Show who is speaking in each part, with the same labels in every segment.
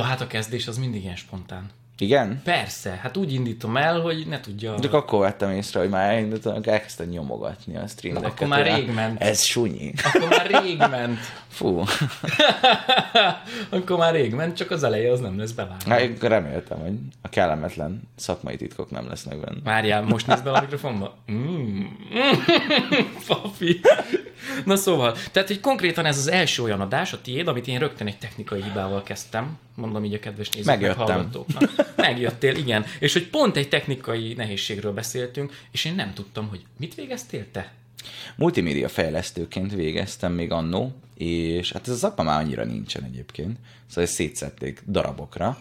Speaker 1: Ja, hát a kezdés az mindig ilyen spontán.
Speaker 2: Igen?
Speaker 1: Persze, hát úgy indítom el, hogy ne tudja...
Speaker 2: Csak akkor vettem észre, hogy már elindultam, elkezdtem nyomogatni a streameket.
Speaker 1: akkor már rég ment.
Speaker 2: Ez sunyi.
Speaker 1: Akkor már rég ment.
Speaker 2: Fú.
Speaker 1: akkor már rég ment, csak az eleje az nem lesz bevágva.
Speaker 2: Hát, reméltem, hogy a kellemetlen szakmai titkok nem lesznek benne.
Speaker 1: Várjál, most nézd be a mikrofonba. Mm. Papi. Na szóval, tehát hogy konkrétan ez az első olyan adás, a tiéd, amit én rögtön egy technikai hibával kezdtem, mondom így a kedves nézőknek, hallgatóknak. Megjöttél, igen. És hogy pont egy technikai nehézségről beszéltünk, és én nem tudtam, hogy mit végeztél te?
Speaker 2: Multimédia fejlesztőként végeztem még annó, és hát ez a szakma már annyira nincsen egyébként, szóval ezt szétszették darabokra,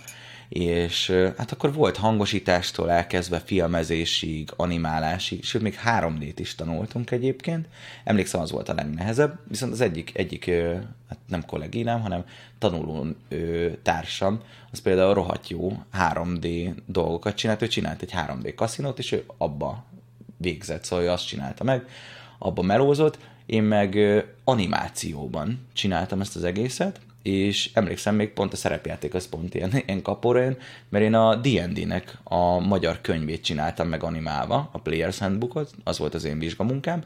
Speaker 2: és hát akkor volt hangosítástól elkezdve filmezésig, animálásig, sőt még 3D-t is tanultunk egyébként. Emlékszem, az volt a legnehezebb, viszont az egyik, egyik hát nem kollégínám, hanem tanuló társam, az például rohadt jó 3D dolgokat csinált, ő csinált egy 3D kaszinót, és ő abba végzett, szóval ő azt csinálta meg, abba melózott, én meg animációban csináltam ezt az egészet, és emlékszem még pont a szerepjáték az pont ilyen, ilyen kapóra jön, mert én a D&D-nek a magyar könyvét csináltam meg animálva, a Player's Handbookot, az volt az én vizsgamunkám,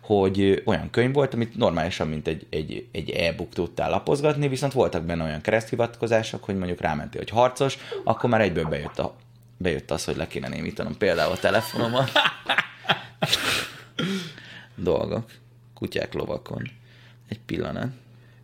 Speaker 2: hogy olyan könyv volt, amit normálisan, mint egy, egy, egy e-book tudtál lapozgatni, viszont voltak benne olyan kereszthivatkozások, hogy mondjuk rámentél, hogy harcos, akkor már egyből bejött, a, bejött az, hogy le kéne némítanom például a telefonomat dolgok. Kutyák lovakon. Egy pillanat.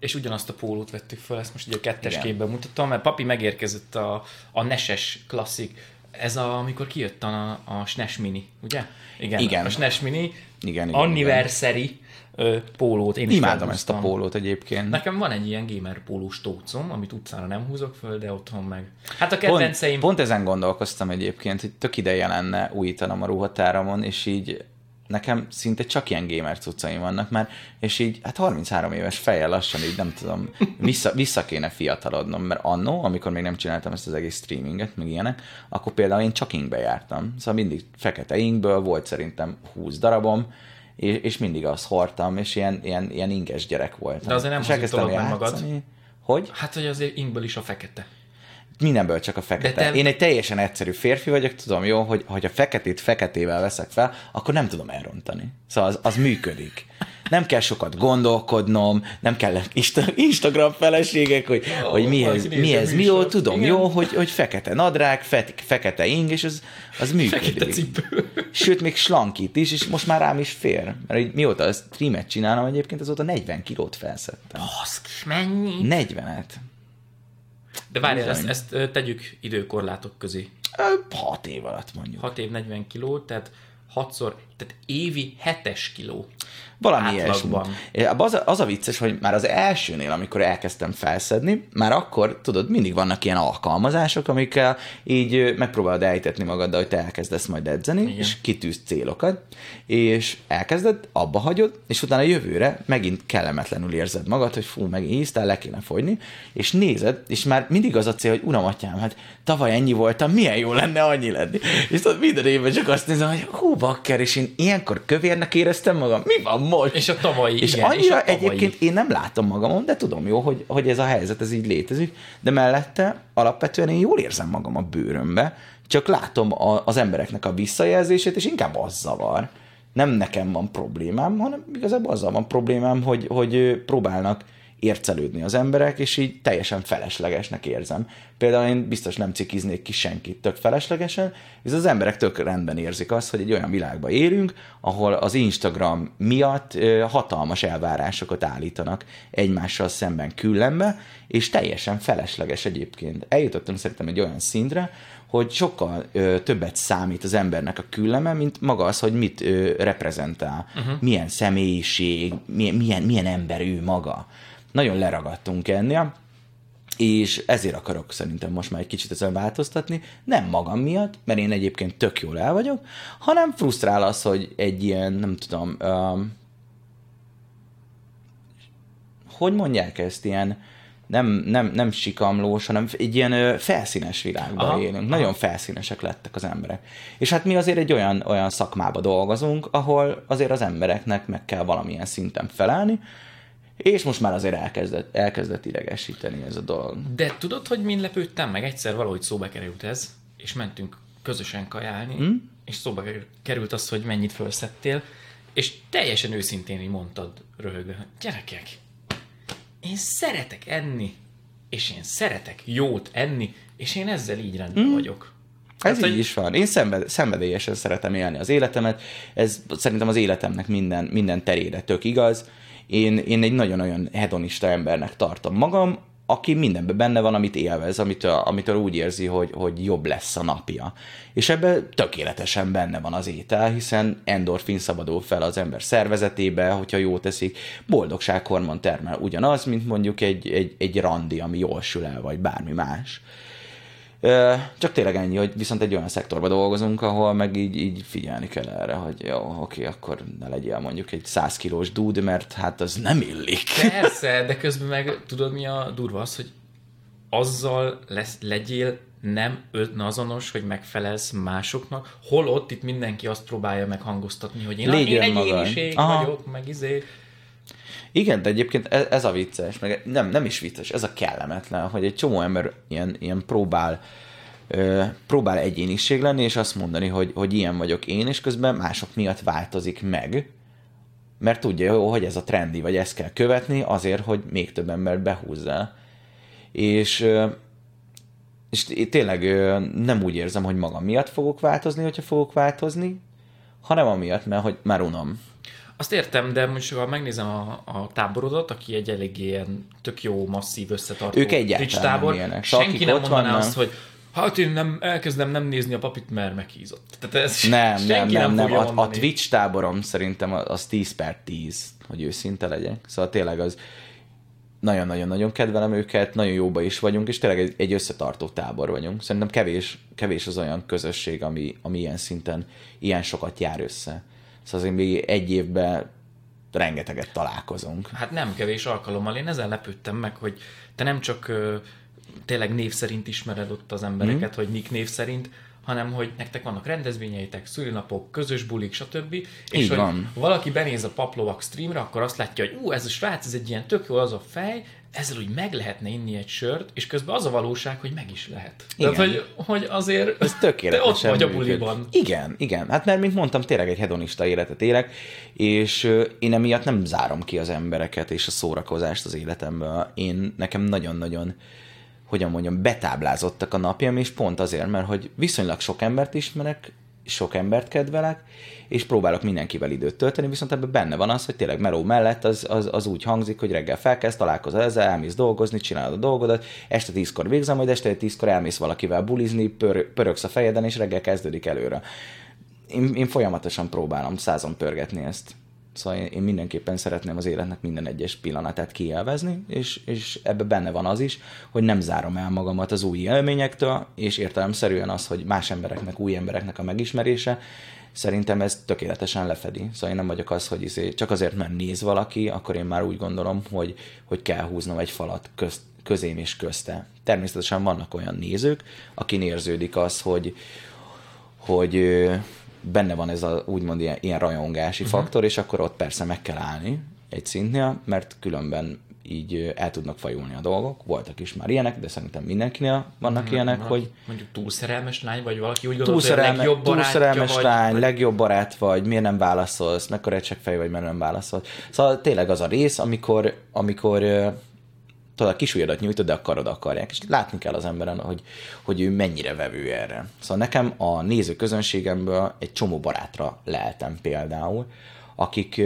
Speaker 1: És ugyanazt a pólót vettük fel, ezt most ugye a kettes
Speaker 2: Igen.
Speaker 1: képben mutatom, mert papi megérkezett a, a neses klasszik. Ez a, amikor kijött a, a SNES Mini, ugye? Igen.
Speaker 2: Igen.
Speaker 1: A SNES Mini
Speaker 2: Igen, igen,
Speaker 1: anniversary ö, pólót. Én is
Speaker 2: Imádom ezt a
Speaker 1: felhúztam.
Speaker 2: pólót egyébként.
Speaker 1: Nekem van egy ilyen gamer pólós tócom, amit utcára nem húzok föl, de otthon meg. Hát a
Speaker 2: Pont,
Speaker 1: kedvenceim...
Speaker 2: pont ezen gondolkoztam egyébként, hogy tök ideje lenne újítanom a ruhatáramon, és így nekem szinte csak ilyen gamer cuccaim vannak már, és így hát 33 éves fejjel lassan így nem tudom, vissza, vissza kéne fiatalodnom, mert annó, amikor még nem csináltam ezt az egész streaminget, meg ilyenek, akkor például én csak inkbe jártam. Szóval mindig fekete inkből volt szerintem 20 darabom, és, és mindig azt hordtam, és ilyen, ilyen, ilyen inkes gyerek voltam.
Speaker 1: De azért nem
Speaker 2: és elkezdtem
Speaker 1: meg magad.
Speaker 2: játszani. Hogy?
Speaker 1: Hát, hogy azért inkből is a fekete.
Speaker 2: Mindenből csak a fekete.
Speaker 1: De te-
Speaker 2: Én egy teljesen egyszerű férfi vagyok, tudom jó, hogy ha a feketét feketével veszek fel, akkor nem tudom elrontani. Szóval az, az működik. Nem kell sokat gondolkodnom, nem kell Insta- Instagram feleségek, hogy,
Speaker 1: Ó,
Speaker 2: hogy
Speaker 1: valaki nézi
Speaker 2: mihez
Speaker 1: a
Speaker 2: mi jó, tudom
Speaker 1: Igen.
Speaker 2: jó, hogy, hogy fekete nadrág, fe, fekete ing, és az, az
Speaker 1: Fekete
Speaker 2: működik.
Speaker 1: cipő.
Speaker 2: Sőt, még slankít is, és most már rám is fér. Mert így mióta a streamet csinálom egyébként, azóta 40 kilót felszettem.
Speaker 1: Baszki, mennyi?
Speaker 2: 40-et.
Speaker 1: De várjál,
Speaker 2: Bizony.
Speaker 1: ezt, ezt tegyük időkorlátok közé.
Speaker 2: 6 év alatt mondjuk.
Speaker 1: 6 év 40 kiló, tehát 6-szor, tehát évi 7-es kiló.
Speaker 2: Valami ilyesmi.
Speaker 1: Átlagban.
Speaker 2: És Az, a- az a vicces, hogy már az elsőnél, amikor elkezdtem felszedni, már akkor, tudod, mindig vannak ilyen alkalmazások, amikkel így megpróbálod elhitetni magaddal, hogy te elkezdesz majd edzeni,
Speaker 1: Igen.
Speaker 2: És kitűzd célokat, és elkezded, abba hagyod, és utána jövőre megint kellemetlenül érzed magad, hogy fú, megint hisztál, le kéne fogyni, és nézed, és már mindig az a cél, hogy uram, atyám, hát tavaly ennyi voltam, milyen jó lenne annyi lenni. És tudod, minden évben csak azt nézem, hogy hú, bakker, és én ilyenkor kövérnek éreztem magam, mi van most?
Speaker 1: És a tavalyi,
Speaker 2: És
Speaker 1: igen,
Speaker 2: annyira
Speaker 1: és a tavalyi.
Speaker 2: egyébként én nem látom magamon, de tudom jó, hogy, hogy ez a helyzet, ez így létezik, de mellette alapvetően én jól érzem magam a bőrömbe, csak látom a, az embereknek a visszajelzését, és inkább az zavar. Nem nekem van problémám, hanem igazából azzal van problémám, hogy, hogy próbálnak ércelődni az emberek, és így teljesen feleslegesnek érzem. Például én biztos nem cikiznék ki senkit tök feleslegesen, és az emberek tök rendben érzik azt, hogy egy olyan világban élünk, ahol az Instagram miatt hatalmas elvárásokat állítanak egymással szemben küllembe, és teljesen felesleges egyébként. Eljutottunk szerintem egy olyan szintre, hogy sokkal ö, többet számít az embernek a külleme, mint maga az, hogy mit ö, reprezentál, uh-huh. milyen személyiség, milyen, milyen, milyen ember ő maga. Nagyon leragadtunk ennél, és ezért akarok szerintem most már egy kicsit ezen változtatni, nem magam miatt, mert én egyébként tök jól el vagyok, hanem frusztrál az, hogy egy ilyen, nem tudom, um, hogy mondják ezt, ilyen nem, nem, nem sikamlós, hanem egy ilyen ö, felszínes világban
Speaker 1: Aha,
Speaker 2: Aha, élünk. Nagyon felszínesek lettek az emberek. És hát mi azért egy olyan, olyan szakmába dolgozunk, ahol azért az embereknek meg kell valamilyen szinten felelni, És most már azért elkezdett, elkezdett idegesíteni ez a dolog.
Speaker 1: De tudod, hogy mind lepődtem meg? Egyszer valahogy szóba került ez, és mentünk közösen kajálni, hmm? és szóba került az, hogy mennyit felszettél, és teljesen őszintén így mondtad röhögve, gyerekek, én szeretek enni, és én szeretek jót enni, és én ezzel így rendben hmm. vagyok.
Speaker 2: Ez hát, így is van. Én szenved, szenvedélyesen szeretem élni az életemet. Ez szerintem az életemnek minden, minden terére tök igaz. Én, én egy nagyon-nagyon hedonista embernek tartom magam, aki mindenben benne van, amit élvez, amitől, amitől úgy érzi, hogy, hogy jobb lesz a napja. És ebben tökéletesen benne van az étel, hiszen endorfin szabadul fel az ember szervezetébe, hogyha jó teszik, boldogsághormon termel ugyanaz, mint mondjuk egy, egy, egy randi, ami jól sül el, vagy bármi más. Csak tényleg ennyi, hogy viszont egy olyan szektorban dolgozunk, ahol meg így, így figyelni kell erre, hogy jó, oké, akkor ne legyél mondjuk egy 100 kilós dúd, mert hát az nem illik.
Speaker 1: Persze, de közben meg tudod mi a durva az, hogy azzal lesz, legyél nem azonos, hogy megfelelsz másoknak, holott itt mindenki azt próbálja meghangoztatni, hogy én, Légy én egy éniség vagyok, meg izé.
Speaker 2: Igen, de egyébként ez, ez a vicces, meg nem, nem is vicces, ez a kellemetlen, hogy egy csomó ember ilyen, ilyen próbál próbál egyéniség lenni, és azt mondani, hogy, hogy ilyen vagyok én, és közben mások miatt változik meg, mert tudja, jó, hogy ez a trendi, vagy ezt kell követni azért, hogy még több embert behúzzál. És, és tényleg nem úgy érzem, hogy magam miatt fogok változni, hogyha fogok változni, hanem amiatt, mert hogy már unom.
Speaker 1: Azt értem, de most ha megnézem a, a táborodat, aki egy elég ilyen tök jó, masszív, összetartó
Speaker 2: ők egyáltalán tábor, nem
Speaker 1: senki nem mondaná vannak. azt, hogy hát én nem, elkezdem nem nézni a papit, mert meghízott.
Speaker 2: Tehát ez nem, nem, nem, nem. A, a Twitch táborom szerintem az 10 per 10, hogy őszinte legyek. Szóval tényleg az nagyon-nagyon-nagyon kedvelem őket, nagyon jóba is vagyunk, és tényleg egy, egy összetartó tábor vagyunk. Szerintem kevés, kevés az olyan közösség, ami, ami ilyen szinten ilyen sokat jár össze. Szóval azért még egy évben rengeteget találkozunk.
Speaker 1: Hát nem kevés alkalommal. Én ezzel lepődtem meg, hogy te nem csak ö, tényleg név szerint ismered ott az embereket, mm. hogy mik név szerint, hanem hogy nektek vannak rendezvényeitek, szülinapok, közös bulik, stb. Így és hogy van. valaki benéz a Paplovak streamre, akkor azt látja, hogy ú, ez a srác, ez egy ilyen tök jó az a fej, ezzel úgy meg lehetne inni egy sört, és közben az a valóság, hogy meg is lehet. Igen. Tehát, hogy, hogy azért
Speaker 2: Ez
Speaker 1: te ott vagy a buliban.
Speaker 2: Igen, igen. Hát mert, mint mondtam, tényleg egy hedonista életet élek, és én emiatt nem zárom ki az embereket és a szórakozást az életemből. Én nekem nagyon-nagyon hogyan mondjam, betáblázottak a napjam, és pont azért, mert hogy viszonylag sok embert ismerek, sok embert kedvelek, és próbálok mindenkivel időt tölteni, viszont ebben benne van az, hogy tényleg meló mellett az, az, az úgy hangzik, hogy reggel felkezd, találkozol ezzel, elmész dolgozni, csinálod a dolgodat, este tízkor végzem, majd este tízkor elmész valakivel bulizni, pör, pörögsz a fejeden, és reggel kezdődik előre. Én, én folyamatosan próbálom százon pörgetni ezt. Szóval én, én mindenképpen szeretném az életnek minden egyes pillanatát kielvezni, és, és ebbe benne van az is, hogy nem zárom el magamat az új élményektől, és értelemszerűen az, hogy más embereknek, új embereknek a megismerése, szerintem ez tökéletesen lefedi. Szóval én nem vagyok az, hogy izé, csak azért, mert néz valaki, akkor én már úgy gondolom, hogy, hogy kell húznom egy falat közt, közém és közte. Természetesen vannak olyan nézők, akin érződik az, hogy, hogy benne van ez a úgymond ilyen, ilyen rajongási uh-huh. faktor, és akkor ott persze meg kell állni egy szintnél, mert különben így el tudnak fajulni a dolgok. Voltak is már ilyenek, de szerintem mindenkinél vannak hmm, ilyenek, hogy...
Speaker 1: Mondjuk túlszerelmes lány, vagy valaki úgy gondolja, hogy a legjobb
Speaker 2: túlszerelmes
Speaker 1: vagy,
Speaker 2: lány, vagy... legjobb barát vagy, miért nem válaszolsz, mekkora egy fej vagy, miért nem válaszolsz. Szóval tényleg az a rész, amikor, amikor tudod, a kis ujjadat nyújtod, de a karod akarják. És látni kell az emberen, hogy, hogy ő mennyire vevő erre. Szóval nekem a néző közönségemből egy csomó barátra leltem például, akik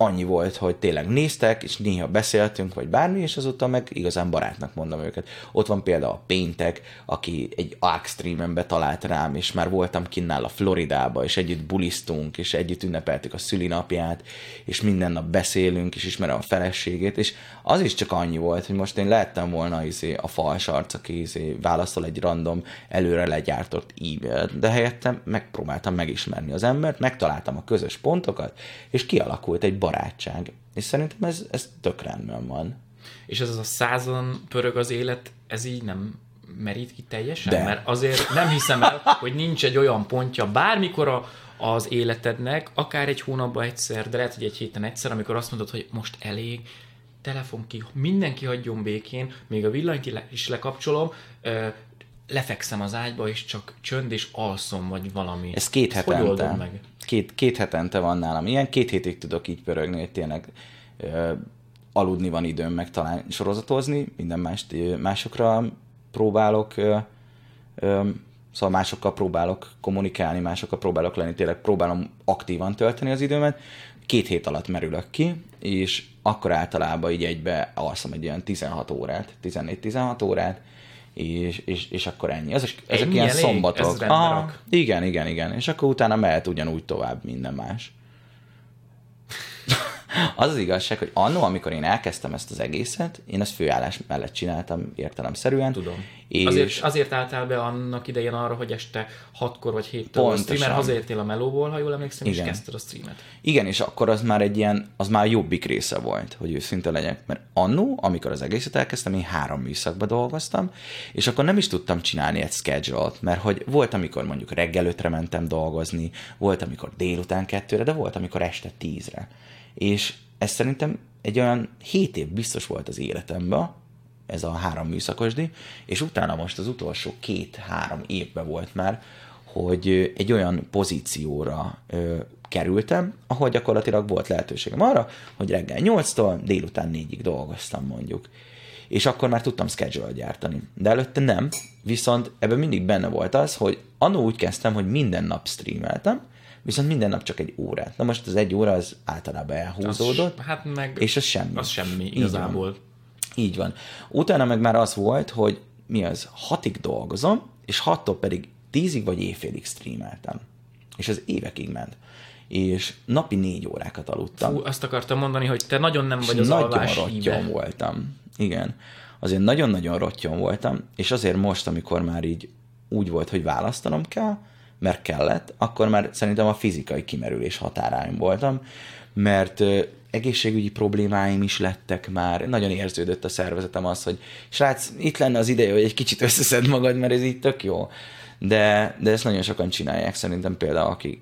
Speaker 2: annyi volt, hogy tényleg néztek, és néha beszéltünk, vagy bármi, és azóta meg igazán barátnak mondom őket. Ott van például a Péntek, aki egy Arc streamen betalált rám, és már voltam kinnál a Floridába, és együtt bulisztunk, és együtt ünnepeltük a szülinapját, és minden nap beszélünk, és ismerem a feleségét, és az is csak annyi volt, hogy most én lehettem volna izé, a fals arc, aki izé, válaszol egy random, előre legyártott e-mailt, de helyettem megpróbáltam megismerni az embert, megtaláltam a közös pontokat, és kialakult egy barátság. És szerintem ez, ez tök rendben van.
Speaker 1: És ez az a százon pörög az élet, ez így nem merít ki teljesen? De. Mert azért nem hiszem el, hogy nincs egy olyan pontja bármikor a, az életednek, akár egy hónapban egyszer, de lehet, hogy egy héten egyszer, amikor azt mondod, hogy most elég, telefon ki, mindenki hagyjon békén, még a villanyt is lekapcsolom, lefekszem az ágyba, és csak csönd és alszom, vagy valami.
Speaker 2: Ez két
Speaker 1: Ezt hogy
Speaker 2: hetente.
Speaker 1: oldod meg?
Speaker 2: Két, két hetente van nálam. Ilyen két hétig tudok így pörögni, hogy tényleg ö, aludni van időm, meg talán sorozatozni, minden mást, ö, másokra próbálok, ö, ö, szóval másokkal próbálok kommunikálni, másokkal próbálok lenni, tényleg próbálom aktívan tölteni az időmet. Két hét alatt merülök ki, és akkor általában így egybe alszom egy olyan 16 órát, 14-16 órát, és, és, és akkor ennyi. Ezek, ezek
Speaker 1: Ennyi
Speaker 2: ilyen
Speaker 1: elég?
Speaker 2: szombatok.
Speaker 1: Ez rak?
Speaker 2: igen, igen, igen. És akkor utána mehet ugyanúgy tovább minden más. Az az igazság, hogy annó, amikor én elkezdtem ezt az egészet, én ezt főállás mellett csináltam értelemszerűen.
Speaker 1: Tudom.
Speaker 2: És
Speaker 1: Azért, azért álltál be annak idején arra, hogy este 6-kor vagy 7-től a
Speaker 2: Pontosan.
Speaker 1: streamer hazaértél a melóból, ha jól emlékszem,
Speaker 2: Igen.
Speaker 1: és kezdted a streamet.
Speaker 2: Igen, és akkor az már egy ilyen, az már jobbik része volt, hogy őszinte legyek. Mert annó, amikor az egészet elkezdtem, én három műszakba dolgoztam, és akkor nem is tudtam csinálni egy schedule-t, mert hogy volt, amikor mondjuk reggel ötre mentem dolgozni, volt, amikor délután kettőre, de volt, amikor este tízre. És ez szerintem egy olyan hét év biztos volt az életemben, ez a három műszakosdi, és utána most az utolsó két-három évben volt már, hogy egy olyan pozícióra ö, kerültem, ahol gyakorlatilag volt lehetőségem arra, hogy reggel 8-tól délután 4-ig dolgoztam mondjuk. És akkor már tudtam schedule gyártani. De előtte nem, viszont ebben mindig benne volt az, hogy annó úgy kezdtem, hogy minden nap streameltem, viszont minden nap csak egy órát. Na most az egy óra az általában elhúzódott,
Speaker 1: Az, hát meg
Speaker 2: és az semmi.
Speaker 1: az semmi
Speaker 2: Így
Speaker 1: igazából.
Speaker 2: van. Így van. Utána meg már az volt, hogy mi az, hatig dolgozom, és hattól pedig tízig vagy éjfélig streameltem. És ez évekig ment. És napi négy órákat aludtam.
Speaker 1: Fú, azt akartam mondani, hogy te nagyon nem vagy
Speaker 2: És
Speaker 1: az
Speaker 2: nagyon
Speaker 1: híve.
Speaker 2: voltam. Igen. Azért nagyon-nagyon rottyom voltam, és azért most, amikor már így úgy volt, hogy választanom kell, mert kellett, akkor már szerintem a fizikai kimerülés határáim voltam, mert egészségügyi problémáim is lettek már, nagyon érződött a szervezetem az, hogy srác, itt lenne az ideje, hogy egy kicsit összeszed magad, mert ez így tök jó. De, de ezt nagyon sokan csinálják, szerintem például, akik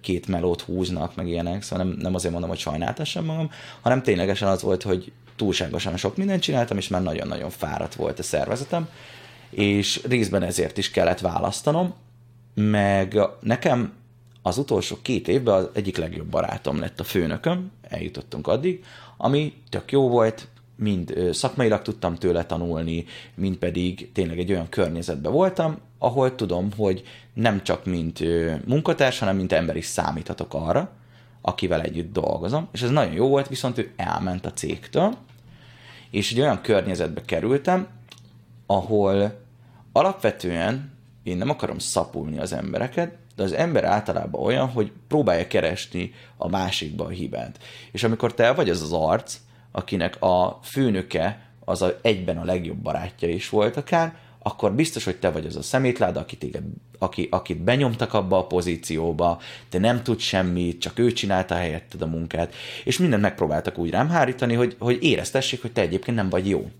Speaker 2: két melót húznak, meg ilyenek, szóval nem, nem azért mondom, hogy sajnáltassam magam, hanem ténylegesen az volt, hogy túlságosan sok mindent csináltam, és már nagyon-nagyon fáradt volt a szervezetem, és részben ezért is kellett választanom, meg nekem az utolsó két évben az egyik legjobb barátom lett a főnököm, eljutottunk addig, ami tök jó volt, mind szakmailag tudtam tőle tanulni, mind pedig tényleg egy olyan környezetben voltam, ahol tudom, hogy nem csak mint munkatárs, hanem mint ember is számíthatok arra, akivel együtt dolgozom, és ez nagyon jó volt, viszont ő elment a cégtől, és egy olyan környezetbe kerültem, ahol alapvetően én nem akarom szapulni az embereket, de az ember általában olyan, hogy próbálja keresni a másikba a hibát. És amikor te vagy az az arc, akinek a főnöke az a, egyben a legjobb barátja is volt akár, akkor biztos, hogy te vagy az a szemétláda, aki téged, aki, akit benyomtak abba a pozícióba, te nem tudsz semmit, csak ő csinálta helyetted a munkát, és mindent megpróbáltak úgy rám hárítani, hogy, hogy éreztessék, hogy te egyébként nem vagy jó. Uh-huh.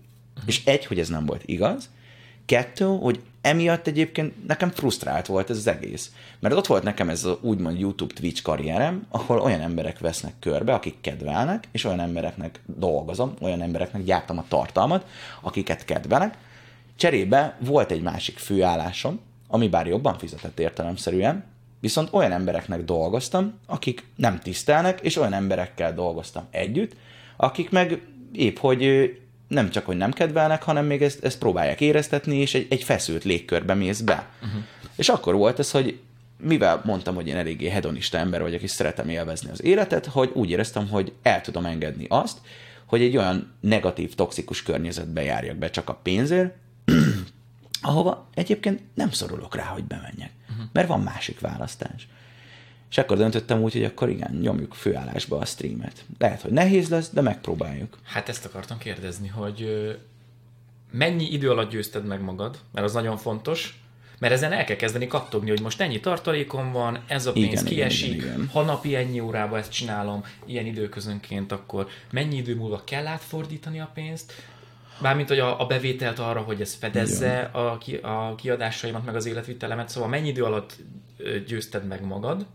Speaker 2: És egy, hogy ez nem volt igaz, kettő, hogy emiatt egyébként nekem frusztrált volt ez az egész. Mert ott volt nekem ez az úgymond YouTube Twitch karrierem, ahol olyan emberek vesznek körbe, akik kedvelnek, és olyan embereknek dolgozom, olyan embereknek gyártam a tartalmat, akiket kedvelek. Cserébe volt egy másik főállásom, ami bár jobban fizetett értelemszerűen, viszont olyan embereknek dolgoztam, akik nem tisztelnek, és olyan emberekkel dolgoztam együtt, akik meg épp, hogy nem csak, hogy nem kedvelnek, hanem még ezt, ezt próbálják éreztetni, és egy, egy feszült légkörbe mész be. Uh-huh. És akkor volt ez, hogy mivel mondtam, hogy én eléggé hedonista ember vagyok, és szeretem élvezni az életet, hogy úgy éreztem, hogy el tudom engedni azt, hogy egy olyan negatív, toxikus környezetbe járjak be csak a pénzért, ahova egyébként nem szorulok rá, hogy bemenjek. Uh-huh. Mert van másik választás. És akkor döntöttem úgy, hogy akkor igen, nyomjuk főállásba a streamet. Lehet, hogy nehéz lesz, de megpróbáljuk.
Speaker 1: Hát ezt akartam kérdezni, hogy mennyi idő alatt győzted meg magad, mert az nagyon fontos, mert ezen el kell kezdeni kattogni, hogy most ennyi tartalékom van, ez a pénz
Speaker 2: Igen, igen,
Speaker 1: kiesik,
Speaker 2: igen, igen.
Speaker 1: ha napi ennyi órába ezt csinálom, ilyen időközönként, akkor mennyi idő múlva kell átfordítani a pénzt, Bármint, hogy a, a bevételt arra, hogy ez fedezze a, ki, a kiadásaimat, meg az életvitelemet, szóval mennyi idő alatt győzted meg magad,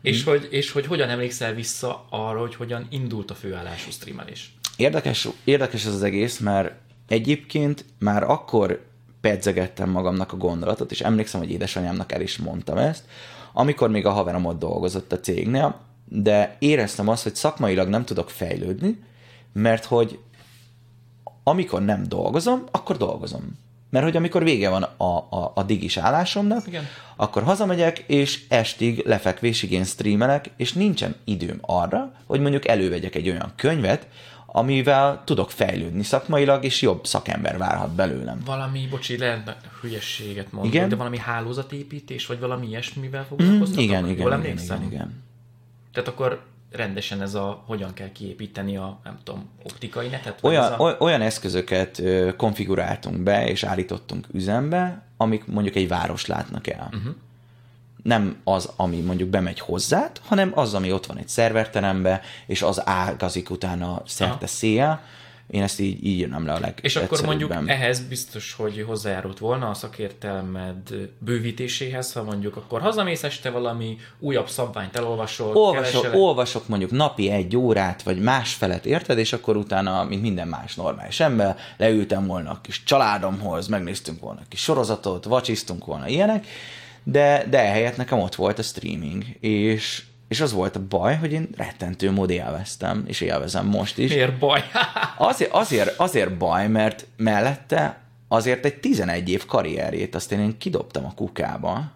Speaker 1: és, hogy, és hogy hogyan emlékszel vissza arra, hogy hogyan indult a főállású streamelés.
Speaker 2: Érdekes, érdekes ez az egész, mert egyébként már akkor pedzegettem magamnak a gondolatot, és emlékszem, hogy édesanyámnak el is mondtam ezt, amikor még a haverom ott dolgozott a cégnél, de éreztem azt, hogy szakmailag nem tudok fejlődni, mert hogy amikor nem dolgozom, akkor dolgozom. Mert hogy amikor vége van a, a, a digis állásomnak,
Speaker 1: Igen.
Speaker 2: akkor hazamegyek, és estig lefekvésig én streamelek, és nincsen időm arra, hogy mondjuk elővegyek egy olyan könyvet, amivel tudok fejlődni szakmailag, és jobb szakember várhat belőlem.
Speaker 1: Valami, bocsi, lehet hülyességet mondani,
Speaker 2: Igen?
Speaker 1: de valami hálózatépítés, vagy valami ilyesmivel foglalkoztatok?
Speaker 2: Mm, Igen, igen, igen, igen, igen.
Speaker 1: Tehát akkor rendesen ez a, hogyan kell kiépíteni a, nem tudom, optikai netet?
Speaker 2: Olyan,
Speaker 1: a...
Speaker 2: oly- olyan eszközöket konfiguráltunk be, és állítottunk üzembe, amik mondjuk egy város látnak el. Uh-huh. Nem az, ami mondjuk bemegy hozzád, hanem az, ami ott van egy szerverterembe, és az ágazik utána szerte
Speaker 1: Aha.
Speaker 2: Én ezt így, így írnám le a
Speaker 1: És akkor mondjuk ehhez biztos, hogy hozzájárult volna a szakértelmed bővítéséhez, ha mondjuk akkor hazamész este valami újabb szabványt elolvasol,
Speaker 2: olvasok,
Speaker 1: keresel-
Speaker 2: olvasok mondjuk napi egy órát, vagy másfelet, érted? És akkor utána, mint minden más normális ember, leültem volna a kis családomhoz, megnéztünk volna a kis sorozatot, vacsisztunk volna ilyenek, de, de ehelyett nekem ott volt a streaming, és, és az volt a baj, hogy én rettentő mód élveztem, és élvezem most is.
Speaker 1: Miért baj?
Speaker 2: Azért, azért, azért baj, mert mellette azért egy 11 év karrierjét azt én, én kidobtam a kukába,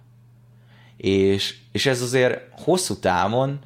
Speaker 2: és, és ez azért hosszú távon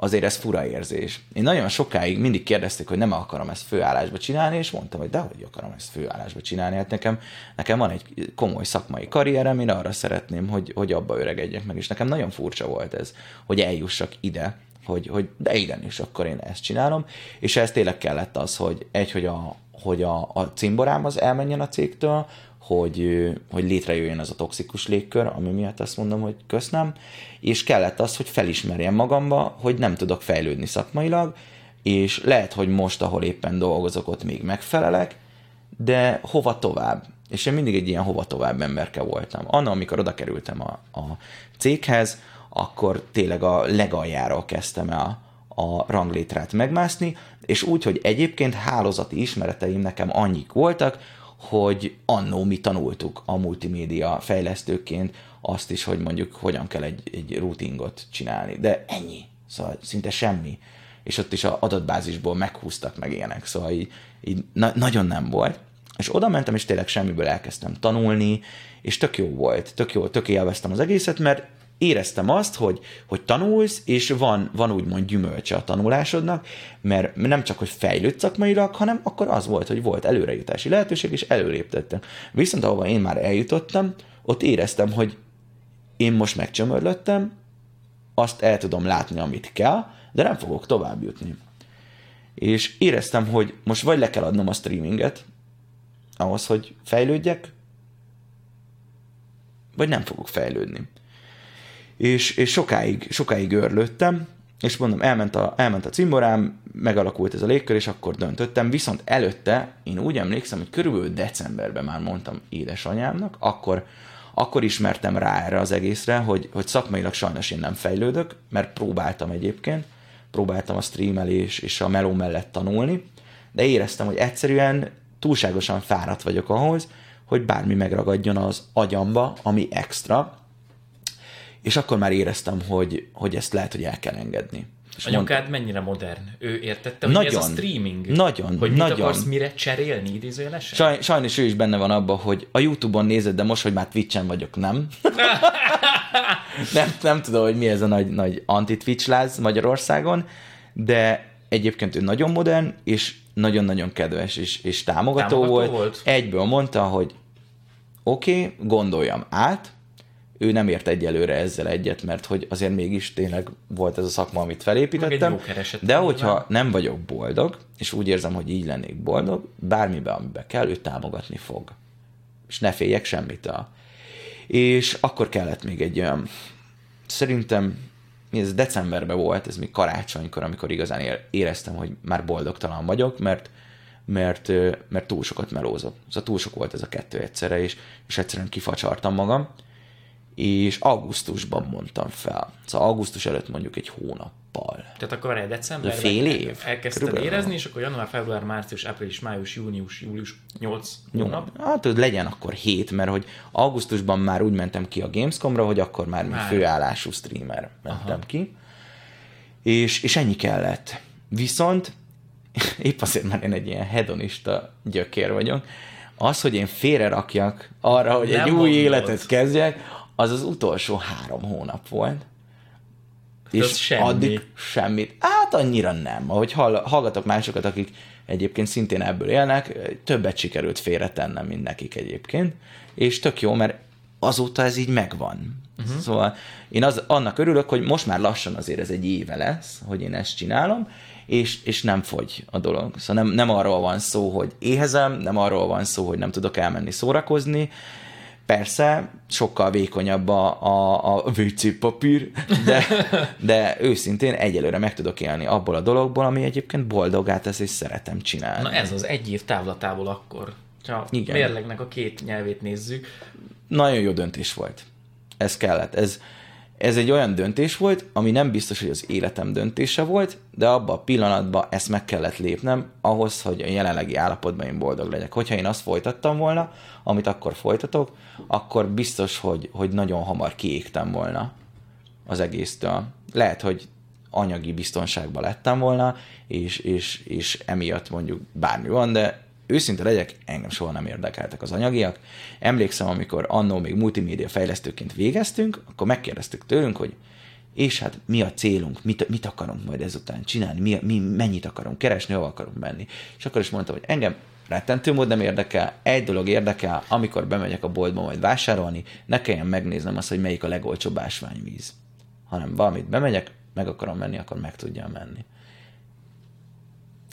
Speaker 2: azért ez fura érzés. Én nagyon sokáig mindig kérdezték, hogy nem akarom ezt főállásba csinálni, és mondtam, hogy dehogy akarom ezt főállásba csinálni. Hát nekem, nekem van egy komoly szakmai karrierem, én arra szeretném, hogy, hogy abba öregedjek meg, és nekem nagyon furcsa volt ez, hogy eljussak ide, hogy, hogy de igen is, akkor én ezt csinálom, és ez tényleg kellett az, hogy egy, hogy a, hogy a, a cimborám az elmenjen a cégtől, hogy, hogy létrejöjjön az a toxikus légkör, ami miatt azt mondom, hogy köszönöm, és kellett az, hogy felismerjem magamba, hogy nem tudok fejlődni szakmailag, és lehet, hogy most, ahol éppen dolgozok, ott még megfelelek, de hova tovább? És én mindig egy ilyen hova tovább emberke voltam. Anna, amikor oda kerültem a, a céghez, akkor tényleg a legaljáról kezdtem el a ranglétrát megmászni, és úgy, hogy egyébként hálózati ismereteim nekem annyik voltak, hogy annó mi tanultuk a multimédia fejlesztőként azt is, hogy mondjuk hogyan kell egy, egy routingot csinálni. De ennyi. Szóval szinte semmi. És ott is a adatbázisból meghúztak meg ilyenek, szóval így, így na- nagyon nem volt. És oda mentem, és tényleg semmiből elkezdtem tanulni, és tök jó volt, tök jó, tök élveztem az egészet, mert éreztem azt, hogy, hogy tanulsz, és van, van úgymond gyümölcse a tanulásodnak, mert nem csak, hogy fejlődsz szakmailag, hanem akkor az volt, hogy volt előrejutási lehetőség, és előléptettem. Viszont ahova én már eljutottam, ott éreztem, hogy én most megcsömörlöttem, azt el tudom látni, amit kell, de nem fogok tovább jutni. És éreztem, hogy most vagy le kell adnom a streaminget, ahhoz, hogy fejlődjek, vagy nem fogok fejlődni. És, és sokáig, sokáig őrlődtem, és mondom, elment a, elment a cimborám, megalakult ez a légkör, és akkor döntöttem, viszont előtte én úgy emlékszem, hogy körülbelül decemberben már mondtam édesanyámnak, akkor, akkor ismertem rá erre az egészre, hogy, hogy szakmailag sajnos én nem fejlődök, mert próbáltam egyébként, próbáltam a streamelés és a meló mellett tanulni, de éreztem, hogy egyszerűen túlságosan fáradt vagyok ahhoz, hogy bármi megragadjon az agyamba, ami extra, és akkor már éreztem, hogy, hogy ezt lehet, hogy el kell engedni. És
Speaker 1: Anyukád mennyire modern? Ő értette, hogy mi ez a
Speaker 2: Nagyon.
Speaker 1: streaming?
Speaker 2: Nagyon,
Speaker 1: Hogy mit
Speaker 2: nagyon.
Speaker 1: akarsz mire cserélni idézőjelesen?
Speaker 2: Saj, sajnos ő is benne van abban, hogy a Youtube-on nézed, de most, hogy már Twitch-en vagyok, nem. nem, nem tudom, hogy mi ez a nagy, nagy anti-Twitch láz Magyarországon, de egyébként ő nagyon modern, és nagyon-nagyon kedves, és, és támogató,
Speaker 1: Támogató
Speaker 2: volt.
Speaker 1: volt?
Speaker 2: Egyből mondta, hogy oké, okay, gondoljam át, ő nem ért egyelőre ezzel egyet, mert hogy azért mégis tényleg volt ez a szakma, amit felépítettem. de hogyha nem vagyok boldog, és úgy érzem, hogy így lennék boldog, bármiben, amiben kell, ő támogatni fog. És ne féljek semmitől. És akkor kellett még egy olyan, szerintem ez decemberben volt, ez még karácsonykor, amikor igazán ér- éreztem, hogy már boldogtalan vagyok, mert mert, mert túl sokat melózok. Szóval túl sok volt ez a kettő egyszerre, és, és egyszerűen kifacsartam magam, és augusztusban mondtam fel. Szóval augusztus előtt mondjuk egy hónappal.
Speaker 1: Tehát akkor egy decemberben
Speaker 2: Fél év?
Speaker 1: elkezdted
Speaker 2: Körülbelül.
Speaker 1: érezni, és akkor január, február, március, április, május, június, július, 8 hónap.
Speaker 2: Hát, hogy legyen akkor hét, mert hogy augusztusban már úgy mentem ki a Gamescomra, hogy akkor már, már.
Speaker 1: Már.
Speaker 2: főállású streamer mentem Aha. ki. És, és ennyi kellett. Viszont épp azért, mert én egy ilyen hedonista gyökér vagyok, az, hogy én félre rakjak arra, hogy
Speaker 1: Nem
Speaker 2: egy új
Speaker 1: mondod.
Speaker 2: életet kezdjek, az az utolsó három hónap volt. És
Speaker 1: az semmi.
Speaker 2: addig semmit. Hát annyira nem. Ahogy hall, hallgatok másokat, akik egyébként szintén ebből élnek, többet sikerült félretennem, mint nekik egyébként. És tök jó, mert azóta ez így megvan. Uh-huh. Szóval én az, annak örülök, hogy most már lassan azért ez egy éve lesz, hogy én ezt csinálom, és, és nem fogy a dolog. Szóval nem, nem arról van szó, hogy éhezem, nem arról van szó, hogy nem tudok elmenni szórakozni, Persze, sokkal vékonyabb a, a, a WC papír, de, de őszintén egyelőre meg tudok élni abból a dologból, ami egyébként boldogát tesz, és szeretem csinálni.
Speaker 1: Na ez az egy év távlatából akkor. Ha
Speaker 2: Igen.
Speaker 1: mérlegnek a két nyelvét nézzük,
Speaker 2: Nagyon jó döntés volt. Ez kellett. Ez, ez egy olyan döntés volt, ami nem biztos, hogy az életem döntése volt, de abban a pillanatban ezt meg kellett lépnem ahhoz, hogy a jelenlegi állapotban én boldog legyek. Hogyha én azt folytattam volna, amit akkor folytatok, akkor biztos, hogy, hogy nagyon hamar kiégtem volna az egésztől. Lehet, hogy anyagi biztonságban lettem volna, és, és, és emiatt mondjuk bármi van, de őszinte legyek, engem soha nem érdekeltek az anyagiak. Emlékszem, amikor annó még multimédia fejlesztőként végeztünk, akkor megkérdeztük tőlünk, hogy és hát mi a célunk, mit, mit akarunk majd ezután csinálni, mi, mi, mennyit akarunk keresni, hova akarunk menni. És akkor is mondtam, hogy engem rettentő mód nem érdekel, egy dolog érdekel, amikor bemegyek a boltba majd vásárolni, ne kelljen megnéznem azt, hogy melyik a legolcsóbb ásványvíz. Hanem valamit bemegyek, meg akarom menni, akkor meg tudjam menni.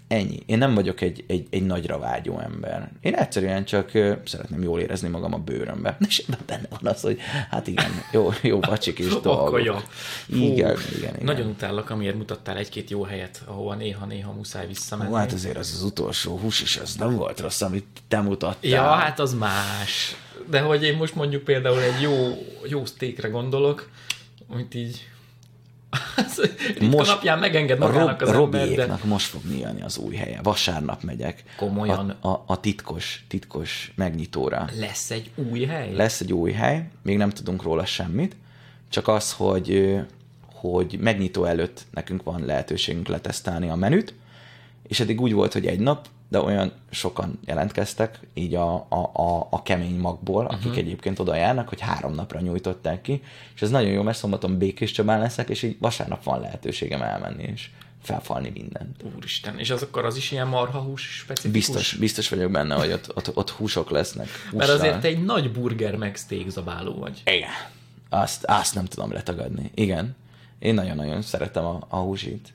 Speaker 2: Ennyi. Én nem vagyok egy, egy, egy nagyra vágyó ember. Én egyszerűen csak szeretném jól érezni magam a bőrömbe. És ebben benne van az, hogy hát igen, jó, jó vacsik és dolgok.
Speaker 1: Akkor jó. Fú,
Speaker 2: Igen, igen, igen.
Speaker 1: Nagyon utállak, amiért mutattál egy-két jó helyet, ahova néha-néha muszáj visszamenni.
Speaker 2: Ó, hát azért az az utolsó hús is, az nem volt rossz, amit te mutattál.
Speaker 1: Ja, hát az más. De hogy én most mondjuk például egy jó, jó steakre gondolok, amit így
Speaker 2: Most
Speaker 1: napján megenged magának
Speaker 2: Rob,
Speaker 1: az ember, de
Speaker 2: Robiéknak most fog nyílni az új helye. Vasárnap megyek.
Speaker 1: Komolyan?
Speaker 2: A, a, a titkos, titkos megnyitóra.
Speaker 1: lesz egy új hely?
Speaker 2: Lesz egy új hely, még nem tudunk róla semmit, csak az, hogy, hogy megnyitó előtt nekünk van lehetőségünk letesztálni a menüt, és eddig úgy volt, hogy egy nap, de olyan sokan jelentkeztek, így a, a, a, a kemény magból, akik uh-huh. egyébként oda járnak, hogy három napra nyújtották ki, és ez nagyon jó, mert szombaton Békés Csabán leszek, és így vasárnap van lehetőségem elmenni, és felfalni mindent.
Speaker 1: Úristen, és az akkor az is ilyen marhahús specifikus?
Speaker 2: Biztos, biztos vagyok benne, hogy ott, ott, ott húsok lesznek.
Speaker 1: Mert
Speaker 2: hússal.
Speaker 1: azért te egy nagy burger meg steak zabáló vagy.
Speaker 2: Igen. Azt, azt nem tudom letagadni. Igen. Én nagyon-nagyon szeretem a, a húsit.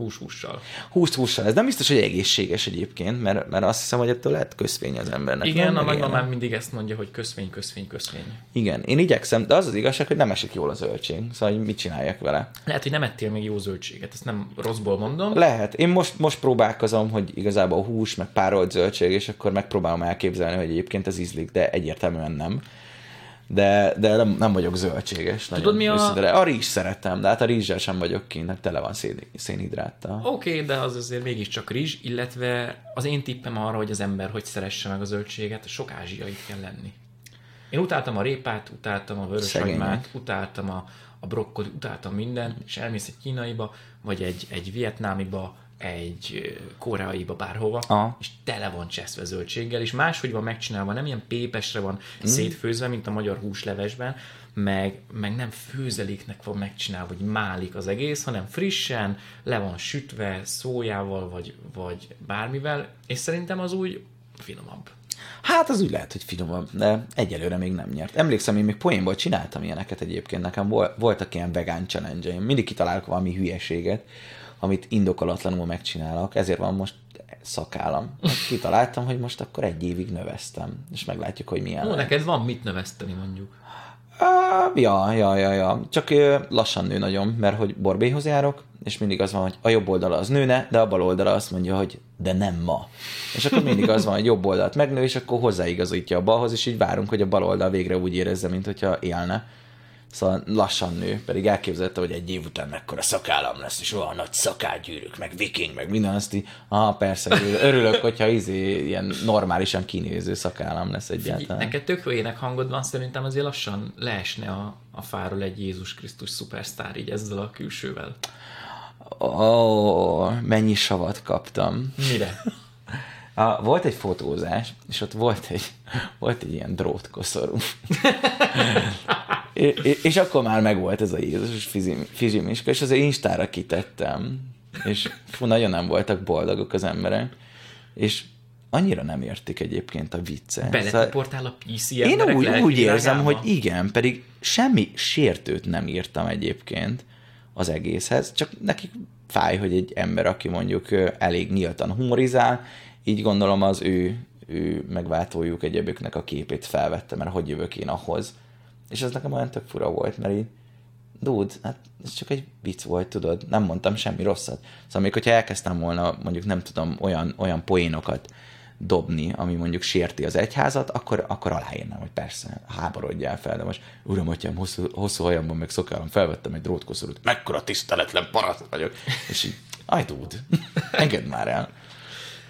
Speaker 1: Hús-hússal.
Speaker 2: Húst hússal. Ez nem biztos, hogy egészséges egyébként, mert, mert azt hiszem, hogy ettől lehet közvény az embernek.
Speaker 1: Igen,
Speaker 2: nem?
Speaker 1: a
Speaker 2: Meg
Speaker 1: nagymamám
Speaker 2: ilyenek.
Speaker 1: mindig ezt mondja, hogy köszvény, köszvény, köszvény.
Speaker 2: Igen, én igyekszem, de az az igazság, hogy nem esik jól a zöldség. Szóval, hogy mit csináljak vele?
Speaker 1: Lehet, hogy nem ettél még jó zöldséget, ezt nem rosszból mondom.
Speaker 2: Lehet. Én most, most próbálkozom, hogy igazából hús, meg párolt zöldség, és akkor megpróbálom elképzelni, hogy egyébként ez ízlik, de egyértelműen nem. De, de nem, nem vagyok zöldséges. nagyon
Speaker 1: mi a-
Speaker 2: őszinte. A rizs szeretem, de hát a rizssel sem vagyok kint, mert tele van szén, szénhidráttal.
Speaker 1: Oké, okay, de az azért mégiscsak rizs, illetve az én tippem arra, hogy az ember hogy szeresse meg a zöldséget, sok ázsiait kell lenni. Én utáltam a répát, utáltam a vöröshagymát,
Speaker 2: Szegények.
Speaker 1: utáltam a, a brokkoli, utáltam mindent, és elmész egy kínaiba, vagy egy, egy vietnámiba, egy koreaiba, bárhova,
Speaker 2: Aha.
Speaker 1: és tele van cseszve zöldséggel, és máshogy van megcsinálva, nem ilyen pépesre van mm. szétfőzve, mint a magyar húslevesben, meg, meg nem főzeléknek van megcsinálva, hogy málik az egész, hanem frissen, le van sütve, szójával, vagy, vagy bármivel, és szerintem az úgy finomabb.
Speaker 2: Hát az úgy lehet, hogy finomabb, de egyelőre még nem nyert. Emlékszem, én még poénból csináltam ilyeneket egyébként, nekem vol- voltak ilyen vegán challenge mindig kitalálok valami hülyeséget, amit indokolatlanul megcsinálok, ezért van most szakállam. Kitaláltam, hogy most akkor egy évig növeztem, és meglátjuk, hogy milyen
Speaker 1: Ó, neked van mit növeszteni mondjuk.
Speaker 2: Á, ja, ja, ja, ja. Csak lassan nő nagyon, mert hogy borbéhoz járok, és mindig az van, hogy a jobb oldala az nőne, de a bal oldala azt mondja, hogy de nem ma. És akkor mindig az van, hogy jobb oldalt megnő, és akkor hozzáigazítja a balhoz, és így várunk, hogy a bal oldal végre úgy érezze, mint hogyha élne. Szóval lassan nő, pedig elképzelte, hogy egy év után mekkora szakállam lesz, és olyan nagy szakálgyűrűk, meg viking, meg minden, azt így, ah, persze, örülök, hogyha izé, ilyen normálisan kinéző szakállam lesz egyáltalán.
Speaker 1: Neked tök jó ének hangod van, szerintem azért lassan leesne a, a fáról egy Jézus Krisztus szupersztár így ezzel a külsővel.
Speaker 2: Ó, oh, mennyi savat kaptam.
Speaker 1: Mire?
Speaker 2: A, volt egy fotózás, és ott volt egy, volt egy ilyen drótkoszorú. és, és akkor már megvolt ez a Jézus fizimiska, és az Instára kitettem, és fú, nagyon nem voltak boldogok az emberek, és annyira nem értik egyébként a viccet.
Speaker 1: Beletiportál a PC
Speaker 2: Én úgy, úgy érzem, hogy igen, pedig semmi sértőt nem írtam egyébként az egészhez, csak nekik fáj, hogy egy ember, aki mondjuk elég nyíltan humorizál, így gondolom az ő, ő megváltójuk egyébüknek a képét felvette, mert hogy jövök én ahhoz. És ez nekem olyan tök fura volt, mert így, dude, hát ez csak egy vicc volt, tudod, nem mondtam semmi rosszat. Szóval még hogyha elkezdtem volna mondjuk nem tudom olyan, olyan poénokat dobni, ami mondjuk sérti az egyházat, akkor, akkor aláírnám, hogy persze, háborodjál fel, de most uram, atyám, hosszú, hosszú hajamban meg szokállam, felvettem egy drótkoszorút, mekkora tiszteletlen paraszt vagyok, és így, aj, dude, engedd már el.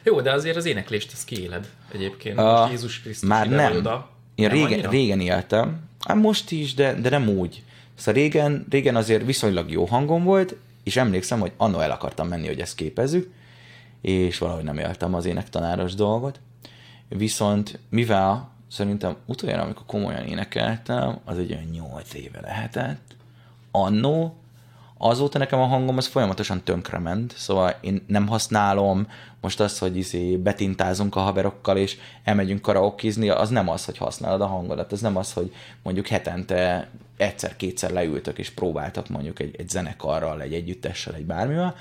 Speaker 1: Jó, de azért az éneklést az kiéled egyébként. A, Jézus Krisztus
Speaker 2: már nem. Oda. Én nem régen, régen éltem, hát most is, de, de nem úgy. Szóval régen, régen azért viszonylag jó hangom volt, és emlékszem, hogy anno el akartam menni, hogy ezt képezzük, és valahogy nem éltem az énektanáros dolgot. Viszont mivel szerintem utoljára, amikor komolyan énekeltem, az egy olyan nyolc éve lehetett, annó azóta nekem a hangom az folyamatosan tönkrement, szóval én nem használom. Most azt, hogy izé betintázunk a haverokkal, és elmegyünk karaokizni, az nem az, hogy használod a hangodat, az nem az, hogy mondjuk hetente egyszer-kétszer leültök és próbáltak mondjuk egy, egy zenekarral, egy együttessel, egy bármivel,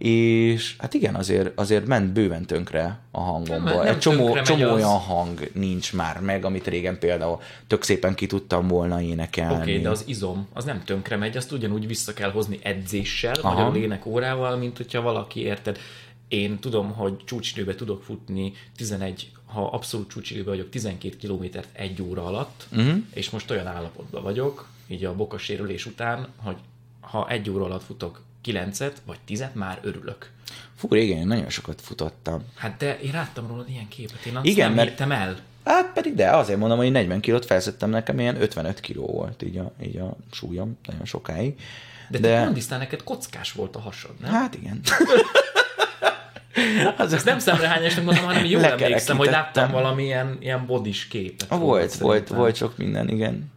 Speaker 2: és hát igen, azért, azért ment bőven tönkre a hangomból. Nem, nem Egy csomó, csomó az... olyan hang nincs már meg, amit régen például tök szépen ki tudtam volna énekelni. Oké,
Speaker 1: okay, de az izom, az nem tönkre megy, azt ugyanúgy vissza kell hozni edzéssel, Aha. vagy a órával, mint hogyha valaki, érted, én tudom, hogy csúcsidőbe tudok futni 11, ha abszolút csúcsidőbe vagyok, 12 kilométert egy óra alatt, uh-huh. és most olyan állapotban vagyok, így a bokasérülés után, hogy ha egy óra alatt futok kilencet vagy tizet, már örülök.
Speaker 2: Fú, régen én nagyon sokat futottam.
Speaker 1: Hát de én láttam rólad ilyen képet, én azt Igen, nem mert... el.
Speaker 2: Hát pedig de, azért mondom, hogy 40 kilót felszettem, nekem ilyen 55 kiló volt így a, így a súlyom nagyon sokáig.
Speaker 1: De, de... te tisztán neked kockás volt a hasad, nem?
Speaker 2: Hát igen.
Speaker 1: az Ezt nem szemrehányásnak mondom, hanem jól emlékszem, hogy láttam valamilyen ilyen bodis képet.
Speaker 2: Volt, volt, volt, volt sok minden, igen.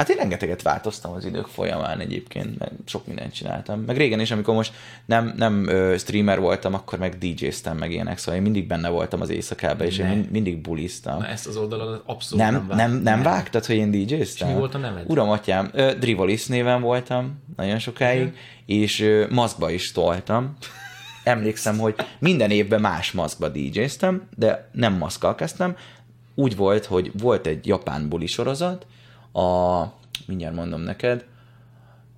Speaker 2: Hát én rengeteget változtam az idők folyamán egyébként, meg sok mindent csináltam. Meg régen is, amikor most nem, nem ö, streamer voltam, akkor meg DJ-ztem meg ilyenek, szóval én mindig benne voltam az éjszakában, és ne. én mindig buliztam.
Speaker 1: Na ezt az oldalon abszolút
Speaker 2: nem, nem, nem, nem vágtad, hogy én DJ-ztem?
Speaker 1: És mi volt a neved?
Speaker 2: Uram, atyám, ö, Drivolis néven voltam nagyon sokáig, uh-huh. és ö, maszkba is toltam. Emlékszem, hogy minden évben más maszkba DJ-ztem, de nem maszkkal kezdtem. Úgy volt, hogy volt egy japán buli sorozat, a, mindjárt mondom neked,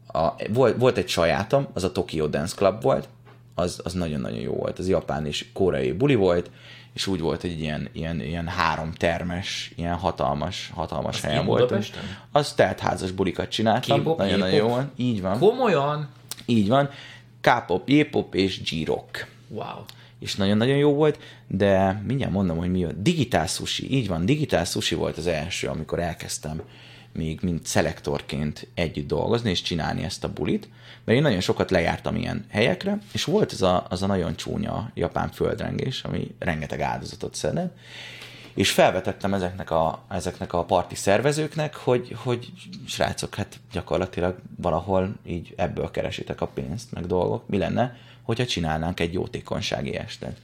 Speaker 2: a, volt, volt egy sajátom, az a Tokyo Dance Club volt, az, az nagyon-nagyon jó volt, az japán és koreai buli volt, és úgy volt, hogy ilyen, ilyen, ilyen három termes, ilyen hatalmas, hatalmas az helyen volt. Az házas bulikat csináltam, nagyon-nagyon jó volt. Így van.
Speaker 1: Komolyan?
Speaker 2: Így van. K-pop, J-pop és G-rock.
Speaker 1: Wow.
Speaker 2: És nagyon-nagyon jó volt, de mindjárt mondom, hogy mi a Digitál Sushi, így van, Digitál Sushi volt az első, amikor elkezdtem még mint szelektorként együtt dolgozni és csinálni ezt a bulit, mert én nagyon sokat lejártam ilyen helyekre, és volt az a, az a nagyon csúnya japán földrengés, ami rengeteg áldozatot szedett, és felvetettem ezeknek a, ezeknek a parti szervezőknek, hogy, hogy srácok, hát gyakorlatilag valahol így ebből keresitek a pénzt, meg dolgok. Mi lenne, hogyha csinálnánk egy jótékonysági estet?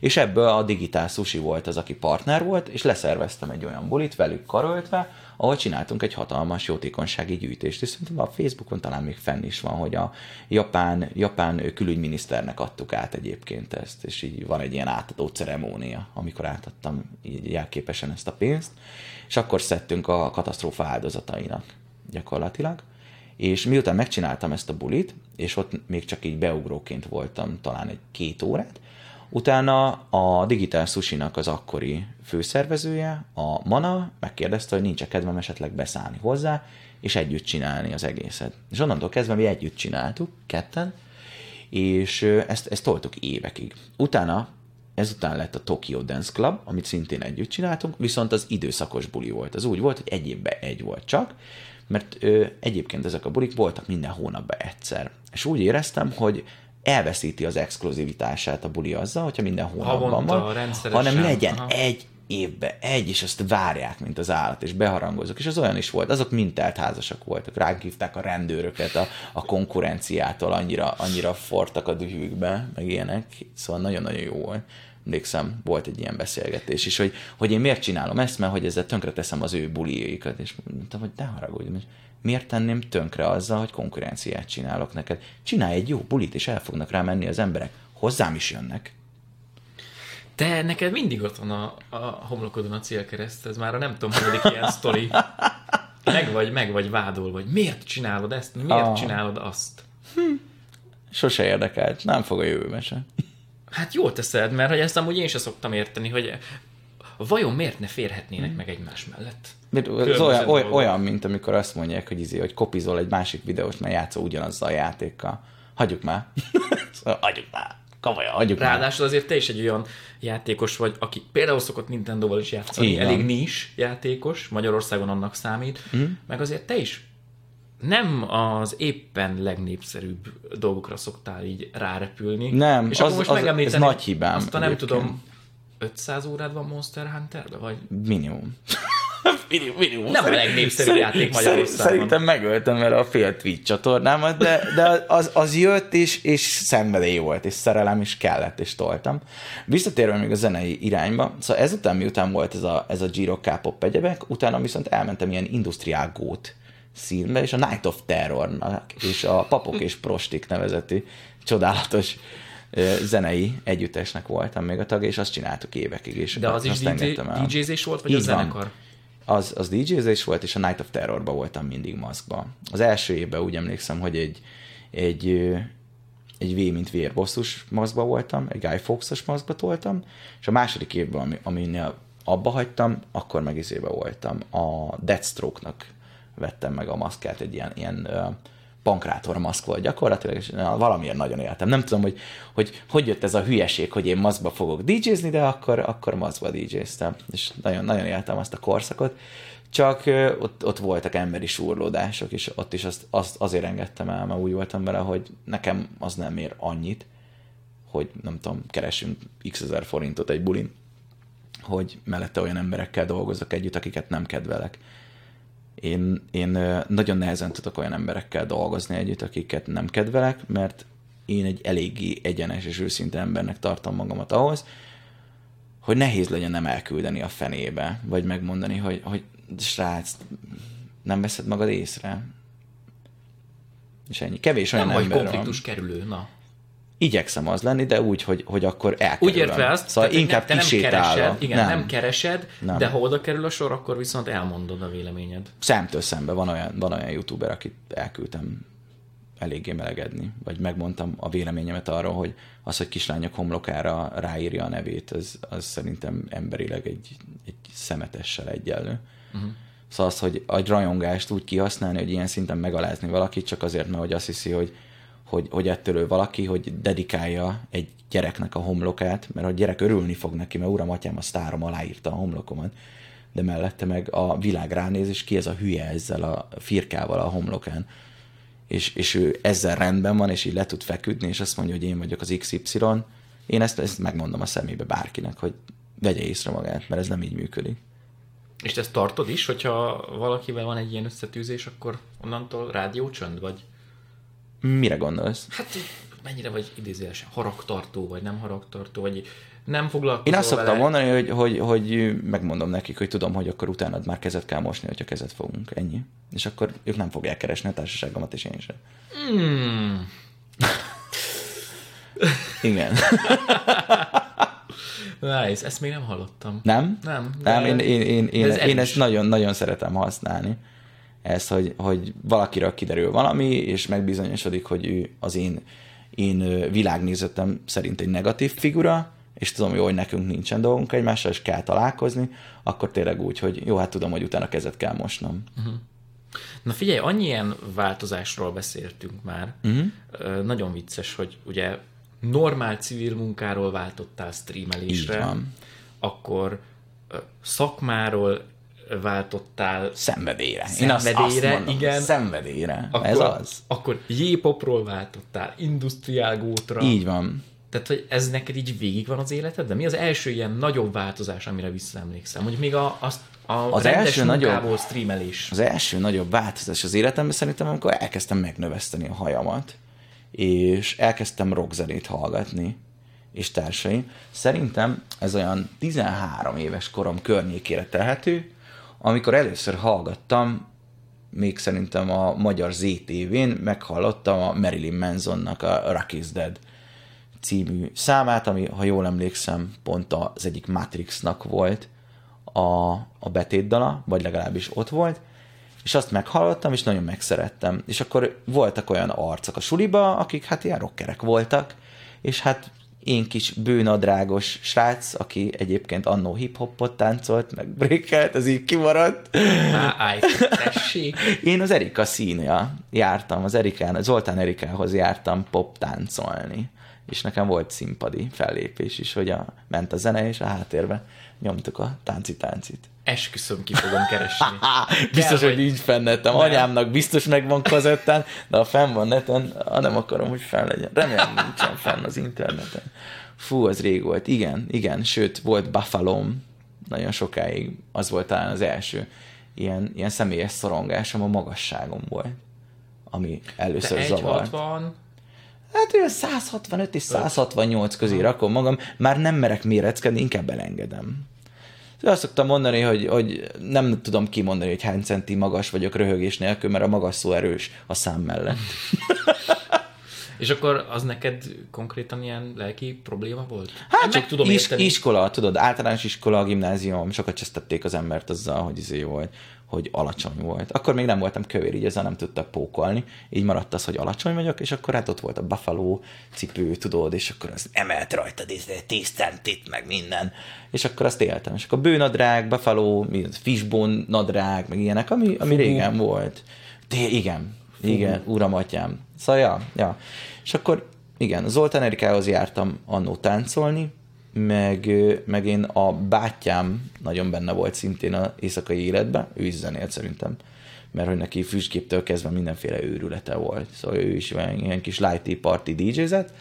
Speaker 2: És ebből a Digitál Sushi volt az, aki partner volt, és leszerveztem egy olyan bulit velük karöltve, ahol csináltunk egy hatalmas jótékonysági gyűjtést, és szerintem a Facebookon talán még fenn is van, hogy a japán, japán külügyminiszternek adtuk át egyébként ezt, és így van egy ilyen átadó ceremónia, amikor átadtam így jelképesen ezt a pénzt, és akkor szedtünk a katasztrófa áldozatainak gyakorlatilag, és miután megcsináltam ezt a bulit, és ott még csak így beugróként voltam talán egy két órát, Utána a Digital Sushi-nak az akkori főszervezője, a Mana megkérdezte, hogy nincs-e kedvem esetleg beszállni hozzá, és együtt csinálni az egészet. És onnantól kezdve mi együtt csináltuk, ketten, és ezt, ezt toltuk évekig. Utána, ezután lett a Tokyo Dance Club, amit szintén együtt csináltunk, viszont az időszakos buli volt. Az úgy volt, hogy egy évben egy volt csak, mert ö, egyébként ezek a bulik voltak minden hónapban egyszer. És úgy éreztem, hogy elveszíti az exkluzivitását a buli azzal, hogyha minden hónapban van, hanem legyen
Speaker 1: aha.
Speaker 2: egy évbe egy, és azt várják, mint az állat, és beharangozok. És az olyan is volt, azok mind telt házasok voltak. Ránk hívták a rendőröket a, a konkurenciától, annyira, annyira fortak a dühükbe, meg ilyenek. Szóval nagyon-nagyon jó volt. Emlékszem, volt egy ilyen beszélgetés is, hogy, hogy én miért csinálom ezt, mert hogy ezzel tönkre teszem az ő buliaikat, és mondtam, hogy ne haragudj, miért tenném tönkre azzal, hogy konkurenciát csinálok neked? Csinálj egy jó bulit, és el fognak rá menni az emberek. Hozzám is jönnek.
Speaker 1: Te neked mindig ott van a, a homlokodon a célkereszt, ez már a nem tudom, hanyadik ilyen sztori. Meg vagy, meg vagy vádolva, hogy miért csinálod ezt, miért
Speaker 2: Ah.
Speaker 1: csinálod azt.
Speaker 2: Sose érdekelt, nem fog a jövőben se.
Speaker 1: Hát jól teszed, mert hogy ezt amúgy én sem szoktam érteni, hogy vajon miért ne férhetnének meg egymás mellett?
Speaker 2: Mert Ez olyan, olyan, olyan, mint amikor azt mondják, hogy, izé, hogy kopizol egy másik videót, mert játszol ugyanazzal a játékkal. Hagyjuk már. Hagyjuk már. Komolyan, hagyjuk már.
Speaker 1: Ráadásul azért te is egy olyan játékos vagy, aki például szokott Nintendo-val is játszani,
Speaker 2: van.
Speaker 1: elég nis játékos, Magyarországon annak számít, mm. meg azért te is nem az éppen legnépszerűbb dolgokra szoktál így rárepülni.
Speaker 2: Nem,
Speaker 1: és
Speaker 2: az-
Speaker 1: akkor most
Speaker 2: az- ez nagy hibám
Speaker 1: Azt nem tudom, 500 órád van Monster Hunterbe, vagy
Speaker 2: Minimum. minimum, minimum.
Speaker 1: Nem a legnépszerűbb játék Magyarországon.
Speaker 2: Szerintem megöltem vele a fél Twitch csatornámat, de, de az, az jött is, és szenvedély volt, és szerelem is kellett, és toltam. Visszatérve még a zenei irányba, szóval ezután, miután volt ez a, ez a Giro K-pop egyebek, utána viszont elmentem ilyen industriál gót színbe, és a Night of Terrornak, és a Papok és Prostik nevezeti csodálatos zenei együttesnek voltam még a tagja, és azt csináltuk évekig, és
Speaker 1: de az is DJ. DJ-zés volt, vagy
Speaker 2: Így
Speaker 1: a
Speaker 2: van.
Speaker 1: zenekar?
Speaker 2: Az, az DJ-zés volt, és a Night of Terrorba voltam mindig maszkba. Az első évben úgy emlékszem, hogy egy, egy, egy V, mint vérbosszus maszkba voltam, egy Guy Fawkes-os maszkba voltam, és a második évben, ami, aminél abba hagytam, akkor meg izébe voltam. A Deathstroke-nak vettem meg a maszkát, egy ilyen, ilyen pankrátor maszk volt gyakorlatilag, és na, valamiért nagyon éltem. Nem tudom, hogy, hogy hogy jött ez a hülyeség, hogy én maszkba fogok DJ-zni, de akkor, akkor maszkba DJ-ztem, és nagyon, nagyon éltem azt a korszakot. Csak ott, ott voltak emberi súrlódások, és ott is azt, azt azért engedtem el, mert úgy voltam vele, hogy nekem az nem ér annyit, hogy nem tudom, keresünk x ezer forintot egy bulin, hogy mellette olyan emberekkel dolgozok együtt, akiket nem kedvelek. Én, én nagyon nehezen tudok olyan emberekkel dolgozni együtt, akiket nem kedvelek, mert én egy eléggé egyenes és őszinte embernek tartom magamat ahhoz, hogy nehéz legyen nem elküldeni a fenébe, vagy megmondani, hogy, hogy srác, nem veszed magad észre. És ennyi. Kevés olyan
Speaker 1: Nem vagy
Speaker 2: ember van.
Speaker 1: konfliktus kerülő, na.
Speaker 2: Igyekszem az lenni, de úgy, hogy, hogy akkor elkerülöm.
Speaker 1: Úgy értve azt,
Speaker 2: szóval
Speaker 1: tehát,
Speaker 2: inkább
Speaker 1: te nem keresed, igen, nem, nem keresed,
Speaker 2: nem.
Speaker 1: de ha oda kerül a sor, akkor viszont elmondod a véleményed.
Speaker 2: Szemtől szembe van olyan, van olyan youtuber, akit elküldtem eléggé melegedni, vagy megmondtam a véleményemet arról, hogy az, hogy kislányok homlokára ráírja a nevét, az, az szerintem emberileg egy, egy szemetessel egyenlő. Uh-huh. Szóval az, hogy a rajongást úgy kihasználni, hogy ilyen szinten megalázni valakit, csak azért, mert hogy azt hiszi, hogy, hogy, hogy ettől ő valaki, hogy dedikálja egy gyereknek a homlokát, mert a gyerek örülni fog neki, mert uram, atyám, a sztárom aláírta a homlokomat, de mellette meg a világ ránéz, és ki ez a hülye ezzel a firkával a homlokán. És, és ő ezzel rendben van, és így le tud feküdni, és azt mondja, hogy én vagyok az XY. Én ezt, ezt megmondom a szemébe bárkinek, hogy vegye észre magát, mert ez nem így működik.
Speaker 1: És te ezt tartod is, hogyha valakivel van egy ilyen összetűzés, akkor onnantól rádiócsönd vagy?
Speaker 2: Mire gondolsz?
Speaker 1: Hát mennyire vagy idézőjelesen haragtartó, vagy nem haragtartó, vagy nem foglalkozol
Speaker 2: Én azt szoktam
Speaker 1: vele.
Speaker 2: mondani, hogy, hogy, hogy megmondom nekik, hogy tudom, hogy akkor utána már kezet kell mosni, hogyha kezet fogunk. Ennyi. És akkor ők nem fogják keresni a társaságomat, és én sem.
Speaker 1: Hmm.
Speaker 2: Igen.
Speaker 1: Nice, ezt még nem hallottam.
Speaker 2: Nem?
Speaker 1: Nem,
Speaker 2: Nem, én, én, én, én,
Speaker 1: ez
Speaker 2: én ezt nagyon-nagyon szeretem használni. Ezt, hogy, hogy valakiről kiderül valami, és megbizonyosodik, hogy ő az én, én világnézetem szerint egy negatív figura, és tudom jó, hogy nekünk nincsen dolgunk egymással, és kell találkozni, akkor tényleg úgy, hogy jó, hát tudom, hogy utána kezet kell mosnom.
Speaker 1: Na figyelj, annyi ilyen változásról beszéltünk már. Uh-huh. Nagyon vicces, hogy ugye normál civil munkáról váltottál streamelésre, akkor szakmáról váltottál
Speaker 2: Szenvedélyre.
Speaker 1: Szenvedélyre,
Speaker 2: Én azt, azt
Speaker 1: igen.
Speaker 2: Szenvedélyre.
Speaker 1: akkor,
Speaker 2: Ez az.
Speaker 1: Akkor J-popról váltottál, industriál gótra.
Speaker 2: Így van.
Speaker 1: Tehát, hogy ez neked így végig van az életed? De mi az első ilyen nagyobb változás, amire visszaemlékszem? Mondjuk még a, az, a
Speaker 2: Az első nagyobb-
Speaker 1: streamelés.
Speaker 2: Az első nagyobb változás az életemben szerintem, amikor elkezdtem megnöveszteni a hajamat, és elkezdtem rockzenét hallgatni, és társaim. Szerintem ez olyan 13 éves korom környékére tehető, amikor először hallgattam, még szerintem a magyar ZTV-n meghallottam a Marilyn Mansonnak a Rock is Dead című számát, ami, ha jól emlékszem, pont az egyik Matrixnak volt a, a betétdala, vagy legalábbis ott volt, és azt meghallottam, és nagyon megszerettem. És akkor voltak olyan arcok a suliba, akik hát ilyen rockerek voltak, és hát én kis bőnadrágos srác, aki egyébként annó hip-hopot táncolt, meg breakelt, ez így kimaradt.
Speaker 1: Á.
Speaker 2: Én az Erika színja jártam, az Erikán, Zoltán Erikához jártam pop táncolni, és nekem volt színpadi fellépés is, hogy a, ment a zene, és a háttérben nyomtuk a tánci-táncit.
Speaker 1: Esküszöm, ki fogom keresni.
Speaker 2: Biztos,
Speaker 1: Kell,
Speaker 2: hogy így fennettem. Anyámnak biztos megvan kazettán, de ha fenn van neten, ha nem akarom, hogy fenn legyen. Remélem nincsen fenn az interneten. Fú, az rég volt. Igen, igen. Sőt, volt buffalo nagyon sokáig. Az volt talán az első ilyen, ilyen személyes szorongásom a magasságom volt, ami először zavart.
Speaker 1: 1,60,
Speaker 2: Hát olyan 165 és 168 közé rakom magam, már nem merek méreckedni, inkább elengedem. Azt szoktam mondani, hogy, hogy nem tudom kimondani, hogy hány centi magas vagyok röhögés nélkül, mert a magas szó erős a szám mellett.
Speaker 1: és akkor az neked konkrétan ilyen lelki probléma volt?
Speaker 2: Hát csak
Speaker 1: tudom
Speaker 2: is,
Speaker 1: érteni.
Speaker 2: iskola, tudod, általános iskola, gimnázium, sokat csesztették az embert azzal, hogy izé volt, hogy alacsony volt. Akkor még nem voltam kövér, így ezzel nem tudtak pókolni. Így maradt az, hogy alacsony vagyok, és akkor hát ott volt a Buffalo cipő, tudod, és akkor az emelt rajtad izé, 10 centit, meg minden. És akkor azt éltem. És akkor bőnadrág, Buffalo, fishbone nadrág, meg ilyenek, ami, ami régen volt. De igen, igen, uram, atyám. Szóval, ja, ja. És akkor, igen, Zoltán Erikához jártam annó táncolni, meg, meg én a bátyám nagyon benne volt szintén az éjszakai életben, ő is zenélt szerintem, mert hogy neki füstgéptől kezdve mindenféle őrülete volt, szóval ő is ilyen kis lighty party DJ-zett,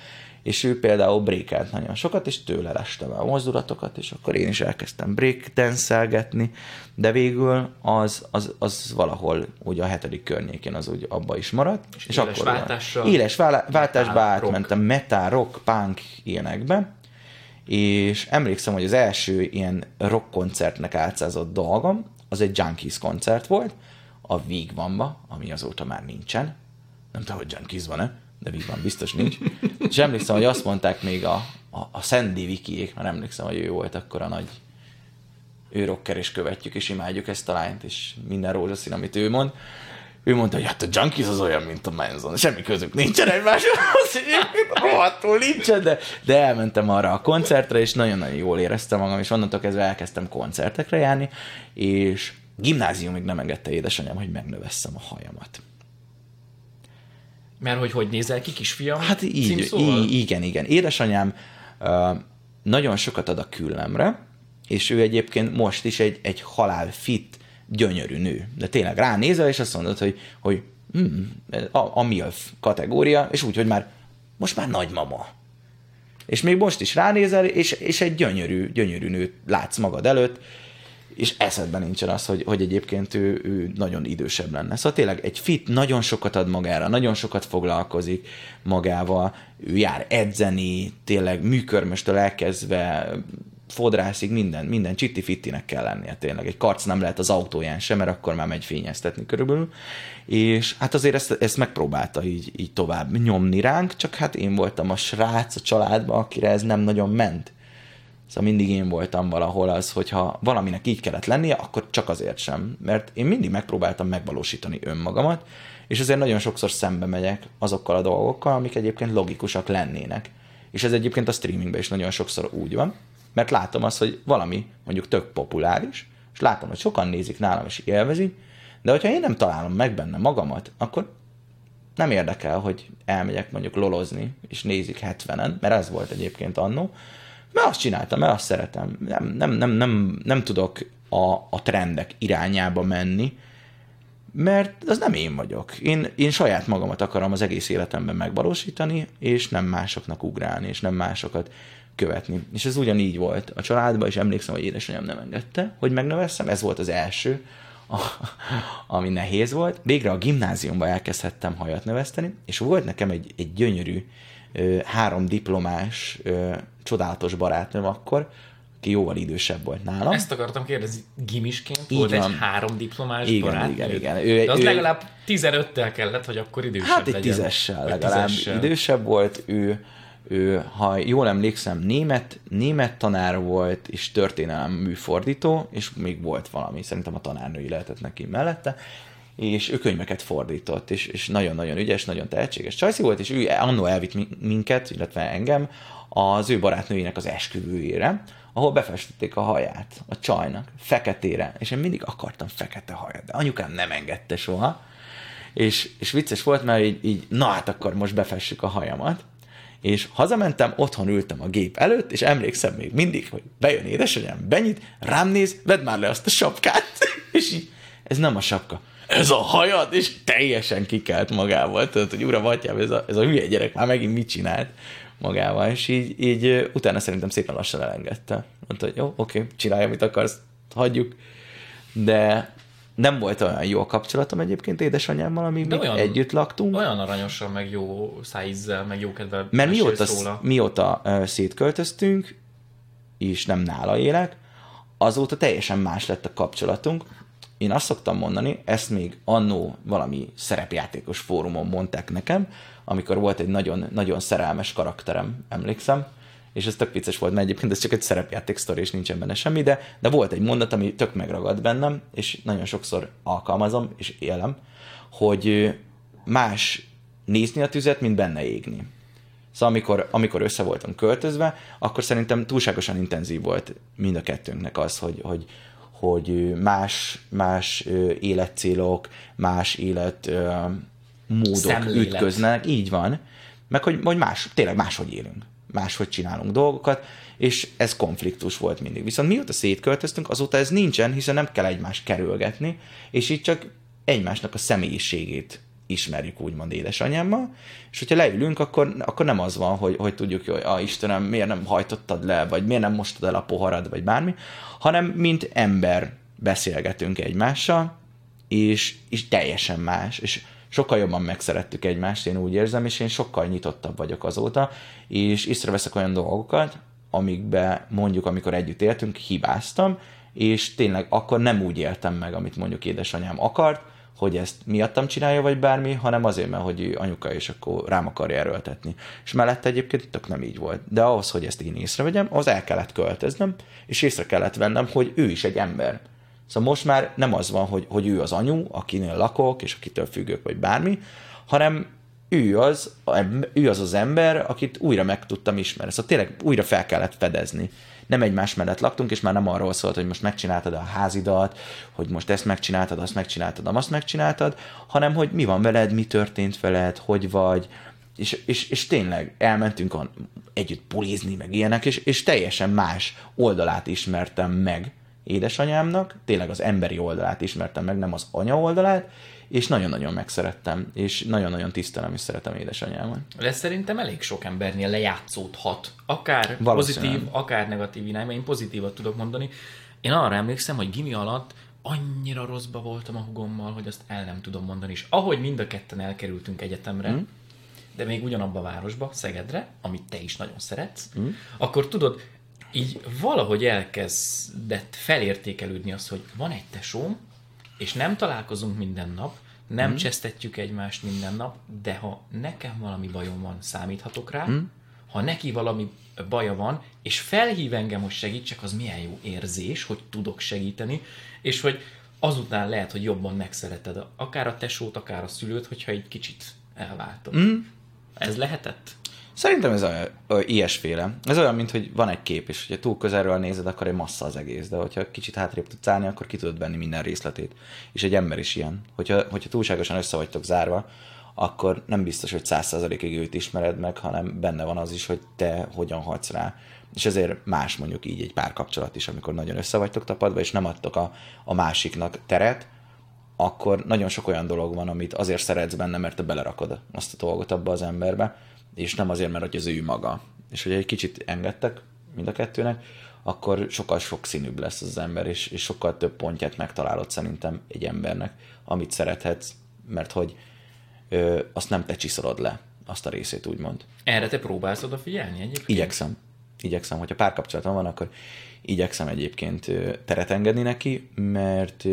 Speaker 2: és ő például breakelt nagyon sokat, és tőle lestem a mozdulatokat, és akkor én is elkezdtem break dance de végül az, az, az valahol ugye a hetedik környékén az úgy abba is maradt. És,
Speaker 1: éles váltással-
Speaker 2: éles váltásba átmentem metal, rock, punk ilyenekbe, és emlékszem, hogy az első ilyen rock koncertnek álcázott dolgom, az egy Junkies koncert volt, a Vigvanba, ami azóta már nincsen. Nem tudom, hogy Junkies van-e, de Vigvan biztos nincs. és emlékszem, hogy azt mondták még a, a, a Sandy Vikiék, már emlékszem, hogy ő volt akkor a nagy ő rocker, és követjük, és imádjuk ezt a lányt, és minden rózsaszín, amit ő mond. Ő mondta, hogy hát a Junkies az olyan, mint a Manson. Semmi közük nincsen egymáshoz, rohadtul nincsen, de, de elmentem arra a koncertre, és nagyon-nagyon jól éreztem magam, és onnantól kezdve elkezdtem koncertekre járni, és gimnáziumig nem engedte édesanyám, hogy megnövesszem a hajamat.
Speaker 1: Mert hogy hogy nézel ki, kisfiam?
Speaker 2: Hát így,
Speaker 1: címszóval?
Speaker 2: így igen, igen. Édesanyám uh, nagyon sokat ad a küllemre, és ő egyébként most is egy, egy halál fit, gyönyörű nő. De tényleg ránézel, és azt mondod, hogy, hogy mm, a, a kategória, és úgy, hogy már most már nagymama. És még most is ránézel, és, és egy gyönyörű, gyönyörű nőt látsz magad előtt, és eszedben nincsen az, hogy, hogy egyébként ő, ő nagyon idősebb lenne. Szóval tényleg egy fit nagyon sokat ad magára, nagyon sokat foglalkozik magával, ő jár edzeni, tényleg műkörmöstől elkezdve fodrászig, minden, minden csitti-fittinek kell lennie tényleg. Egy karc nem lehet az autóján sem, mert akkor már megy fényeztetni körülbelül. És hát azért ezt, ezt megpróbálta így, így tovább nyomni ránk, csak hát én voltam a srác a családban, akire ez nem nagyon ment. Szóval mindig én voltam valahol az, hogyha valaminek így kellett lennie, akkor csak azért sem. Mert én mindig megpróbáltam megvalósítani önmagamat, és azért nagyon sokszor szembe megyek azokkal a dolgokkal, amik egyébként logikusak lennének. És ez egyébként a streamingben is nagyon sokszor úgy van, mert látom azt, hogy valami mondjuk tök populáris, és látom, hogy sokan nézik nálam és élvezik, De hogyha én nem találom meg benne magamat, akkor nem érdekel, hogy elmegyek mondjuk lolozni, és nézik 70-en, mert ez volt egyébként annó, mert azt csináltam, mert azt szeretem. Nem, nem, nem, nem, nem tudok a, a trendek irányába menni, mert az nem én vagyok. Én, én saját magamat akarom az egész életemben megvalósítani, és nem másoknak ugrálni, és nem másokat követni. És ez ugyanígy volt a családban, és emlékszem, hogy édesanyám nem engedte, hogy megnövesszem, ez volt az első, ami nehéz volt. Végre a gimnáziumban elkezdhettem hajat növeszteni, és volt nekem egy, egy gyönyörű három diplomás, csodálatos barátnőm akkor, aki jóval idősebb volt nálam.
Speaker 1: Ezt akartam kérdezni, gimisként Így volt van. egy három diplomás
Speaker 2: igen,
Speaker 1: barát?
Speaker 2: Igen, igen, ő,
Speaker 1: De az ő, legalább 15-tel kellett, hogy akkor idősebb
Speaker 2: Hát egy legyen. tízessel legalább tízessel. idősebb volt. Ő, ő, ha jól emlékszem, német, német tanár volt, és történelem műfordító, és még volt valami, szerintem a tanárnői lehetett neki mellette, és ő könyveket fordított, és, és nagyon-nagyon ügyes, nagyon tehetséges csajszi volt, és ő annó elvitt minket, illetve engem az ő barátnőjének az esküvőjére, ahol befestették a haját a csajnak, feketére, és én mindig akartam fekete hajat, de anyukám nem engedte soha, és, és vicces volt, mert így, így, na hát akkor most befessük a hajamat, és hazamentem, otthon ültem a gép előtt, és emlékszem még mindig, hogy bejön édesanyám, benyit, rám néz, vedd már le azt a sapkát, és így, ez nem a sapka, ez a hajad, és teljesen kikelt magával, tudod, hogy ura, batyám, ez a, ez a hülye gyerek már megint mit csinált? magával, és így, így utána szerintem szépen lassan elengedte. Mondta, hogy jó, oké, csinálj, amit akarsz, hagyjuk. De nem volt olyan jó a kapcsolatom egyébként édesanyámmal, amíg mi olyan, együtt laktunk.
Speaker 1: Olyan aranyosan, meg jó szájízzel, meg jó kedvel
Speaker 2: Mert mióta, szóla. mióta uh, szétköltöztünk, és nem nála élek, azóta teljesen más lett a kapcsolatunk. Én azt szoktam mondani, ezt még annó valami szerepjátékos fórumon mondták nekem, amikor volt egy nagyon, nagyon szerelmes karakterem, emlékszem, és ez tök vicces volt, mert egyébként ez csak egy szerepjáték sztori, és nincsen benne semmi, de, de volt egy mondat, ami tök megragad bennem, és nagyon sokszor alkalmazom, és élem, hogy más nézni a tüzet, mint benne égni. Szóval amikor, amikor össze voltam költözve, akkor szerintem túlságosan intenzív volt mind a kettőnknek az, hogy, hogy, hogy más, más életcélok, más élet módok Szemlélet. ütköznek, így van, meg hogy, hogy más, tényleg máshogy élünk, máshogy csinálunk dolgokat, és ez konfliktus volt mindig. Viszont mióta szétköltöztünk, azóta ez nincsen, hiszen nem kell egymást kerülgetni, és így csak egymásnak a személyiségét ismerjük úgymond édesanyámmal, és hogyha leülünk, akkor, akkor nem az van, hogy, hogy tudjuk, hogy a Istenem, miért nem hajtottad le, vagy miért nem mostad el a poharad, vagy bármi, hanem mint ember beszélgetünk egymással, és, és teljesen más, és sokkal jobban megszerettük egymást, én úgy érzem, és én sokkal nyitottabb vagyok azóta, és észreveszek olyan dolgokat, amikbe mondjuk, amikor együtt éltünk, hibáztam, és tényleg akkor nem úgy éltem meg, amit mondjuk édesanyám akart, hogy ezt miattam csinálja, vagy bármi, hanem azért, mert hogy ő anyuka, és akkor rám akarja erőltetni. És mellette egyébként tök nem így volt. De ahhoz, hogy ezt én észrevegyem, az el kellett költöznem, és észre kellett vennem, hogy ő is egy ember. Szóval most már nem az van, hogy, hogy ő az anyu, akinél lakok, és akitől függök, vagy bármi, hanem ő az, ő az az ember, akit újra meg tudtam ismerni. Szóval tényleg újra fel kellett fedezni. Nem egymás mellett laktunk, és már nem arról szólt, hogy most megcsináltad a házidat, hogy most ezt megcsináltad, azt megcsináltad, azt megcsináltad, hanem hogy mi van veled, mi történt veled, hogy vagy, és, és, és tényleg elmentünk a, együtt pulizni, meg ilyenek, és, és teljesen más oldalát ismertem meg édesanyámnak, tényleg az emberi oldalát ismertem meg, nem az anya oldalát, és nagyon-nagyon megszerettem, és nagyon-nagyon tisztelem és szeretem édesanyámat.
Speaker 1: De szerintem elég sok embernél lejátszódhat, akár pozitív, akár negatív irányba. Én pozitívat tudok mondani. Én arra emlékszem, hogy gimi alatt annyira rosszba voltam a hugommal, hogy azt el nem tudom mondani. És ahogy mind a ketten elkerültünk egyetemre, mm. de még ugyanabba a városba, Szegedre, amit te is nagyon szeretsz, mm. akkor tudod, így valahogy elkezdett felértékelődni az, hogy van egy tesóm, és nem találkozunk minden nap, nem mm. csesztetjük egymást minden nap, de ha nekem valami bajom van, számíthatok rá, mm. ha neki valami baja van, és felhív engem, hogy segítsek, az milyen jó érzés, hogy tudok segíteni, és hogy azután lehet, hogy jobban megszereted akár a tesót, akár a szülőt, hogyha egy kicsit elváltod. Mm. Ez lehetett?
Speaker 2: Szerintem ez olyan, ilyesféle. Ez olyan, mint hogy van egy kép, és hogyha túl közelről nézed, akkor egy massza az egész, de hogyha kicsit hátrébb tudsz állni, akkor ki tudod venni minden részletét. És egy ember is ilyen. Hogyha, hogyha túlságosan össze vagytok zárva, akkor nem biztos, hogy száz százalékig őt ismered meg, hanem benne van az is, hogy te hogyan hagysz rá. És ezért más mondjuk így egy párkapcsolat is, amikor nagyon össze vagytok tapadva, és nem adtok a, a másiknak teret, akkor nagyon sok olyan dolog van, amit azért szeretsz benne, mert te belerakod azt a dolgot abba az emberbe, és nem azért, mert hogy az ő maga. És hogy egy kicsit engedtek mind a kettőnek, akkor sokkal sokszínűbb lesz az ember, és, és sokkal több pontját megtalálod szerintem egy embernek, amit szerethetsz, mert hogy ö, azt nem te csiszolod le, azt a részét úgymond.
Speaker 1: Erre te próbálsz odafigyelni egyébként?
Speaker 2: Igyekszem. Igyekszem, hogyha párkapcsolatom van, akkor igyekszem egyébként teret engedni neki, mert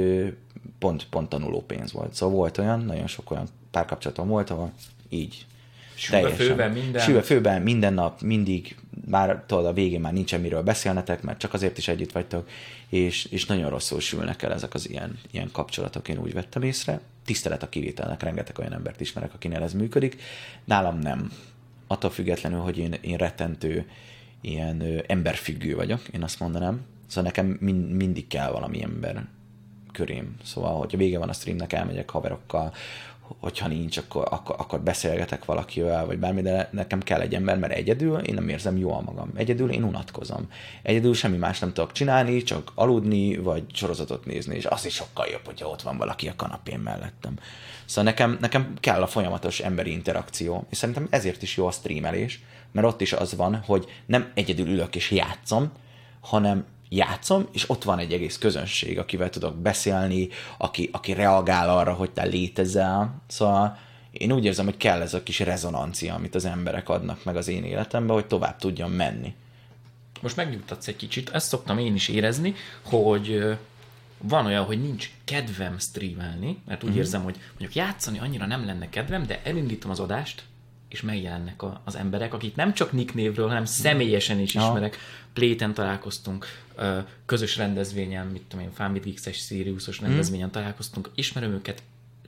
Speaker 2: pont, pont tanuló pénz volt. Szóval volt olyan, nagyon sok olyan párkapcsolatom volt, ahol így
Speaker 1: Sülve főben minden.
Speaker 2: Sülve főben minden nap, mindig, már tudod, a végén már nincsen miről beszélnetek, mert csak azért is együtt vagytok, és, és nagyon rosszul sülnek el ezek az ilyen, ilyen kapcsolatok, én úgy vettem észre. Tisztelet a kivételnek, rengeteg olyan embert ismerek, akinél ez működik. Nálam nem. Attól függetlenül, hogy én, én rettentő, ilyen ö, emberfüggő vagyok, én azt mondanám. Szóval nekem mind, mindig kell valami ember körém. Szóval, hogy a vége van a streamnek, elmegyek haverokkal, hogyha nincs, akkor, akkor, akkor beszélgetek valakivel, vagy bármi, de nekem kell egy ember, mert egyedül én nem érzem jól magam. Egyedül én unatkozom. Egyedül semmi más nem tudok csinálni, csak aludni, vagy sorozatot nézni, és az is sokkal jobb, hogyha ott van valaki a kanapén mellettem. Szóval nekem, nekem kell a folyamatos emberi interakció, és szerintem ezért is jó a streamelés, mert ott is az van, hogy nem egyedül ülök és játszom, hanem játszom, és ott van egy egész közönség, akivel tudok beszélni, aki, aki reagál arra, hogy te létezel. Szóval én úgy érzem, hogy kell ez a kis rezonancia, amit az emberek adnak meg az én életembe, hogy tovább tudjam menni.
Speaker 1: Most megnyugtatsz egy kicsit, ezt szoktam én is érezni, hogy van olyan, hogy nincs kedvem streamelni, mert úgy mm. érzem, hogy mondjuk játszani annyira nem lenne kedvem, de elindítom az adást, és megjelennek a, az emberek, akik nem csak Nick névről, hanem személyesen is ismerek. Ja. Pléten találkoztunk, közös rendezvényen, mit tudom én, Family Geeks-es, Siriusos rendezvényen találkoztunk, ismerem őket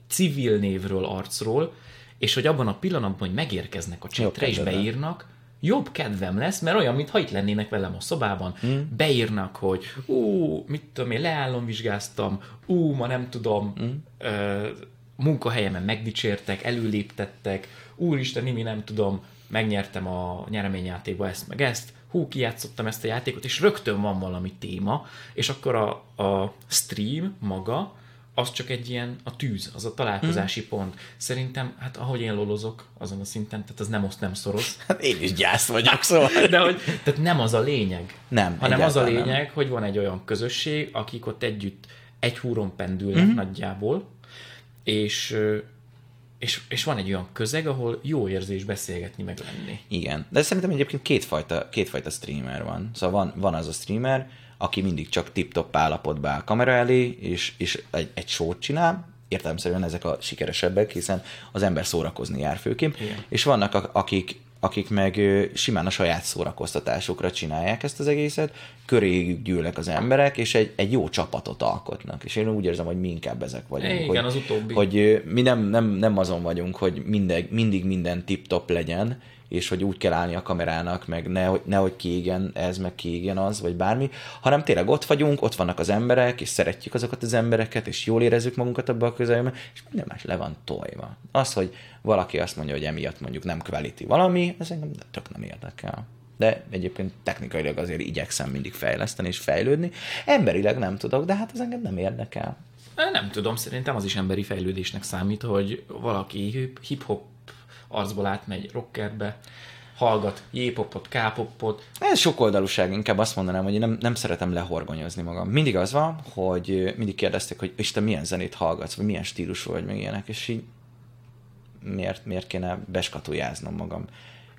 Speaker 1: civil névről, arcról, és hogy abban a pillanatban, hogy megérkeznek a csetre és beírnak, jobb kedvem lesz, mert olyan, mintha itt lennének velem a szobában, mm. beírnak, hogy ú, mit tudom én, leállom, vizsgáztam, ú, ma nem tudom, mm. ö, munkahelyemen megdicsértek, előléptettek, úristen, mi nem tudom, megnyertem a nyereményjátékba ezt meg ezt, hú, kijátszottam ezt a játékot, és rögtön van valami téma, és akkor a, a stream maga, az csak egy ilyen, a tűz, az a találkozási hmm. pont. Szerintem, hát ahogy én lolozok azon a szinten, tehát az nem oszt, nem szoros.
Speaker 2: Hát én is gyász vagyok, szóval.
Speaker 1: De hogy, tehát nem az a lényeg.
Speaker 2: Nem.
Speaker 1: Hanem az a lényeg, nem. hogy van egy olyan közösség, akik ott együtt egy húron pendülnek hmm. nagyjából, és és, és van egy olyan közeg, ahol jó érzés beszélgetni, meg lenni.
Speaker 2: Igen, de szerintem egyébként kétfajta, kétfajta streamer van. Szóval van, van az a streamer, aki mindig csak tip-top állapotba áll kamera elé, és, és egy, egy sót csinál, értelemszerűen ezek a sikeresebbek, hiszen az ember szórakozni jár főként, Igen. és vannak akik akik meg simán a saját szórakoztatásukra csinálják ezt az egészet, köréjük gyűlnek az emberek, és egy, egy jó csapatot alkotnak. És én úgy érzem, hogy mi inkább ezek vagyunk.
Speaker 1: Igen,
Speaker 2: hogy,
Speaker 1: az utóbbi.
Speaker 2: Hogy mi nem, nem, nem azon vagyunk, hogy mindig, mindig minden tip-top legyen, és hogy úgy kell állni a kamerának, meg nehogy, nehogy kiégjen ez, meg kiégjen az, vagy bármi, hanem tényleg ott vagyunk, ott vannak az emberek, és szeretjük azokat az embereket, és jól érezzük magunkat abban a közelben, és minden más le van tojva. Az, hogy valaki azt mondja, hogy emiatt mondjuk nem quality valami, ez engem tök nem érdekel. De egyébként technikailag azért igyekszem mindig fejleszteni és fejlődni. Emberileg nem tudok, de hát ez engem nem érdekel.
Speaker 1: Nem tudom, szerintem az is emberi fejlődésnek számít, hogy valaki hip-hop arcból átmegy rockerbe, hallgat J-popot, K-popot.
Speaker 2: Ez sok oldalúság, inkább azt mondanám, hogy én nem, nem szeretem lehorgonyozni magam. Mindig az van, hogy mindig kérdezték, hogy és te milyen zenét hallgatsz, vagy milyen stílusú vagy, meg ilyenek, és így miért, miért kéne beskatujáznom magam.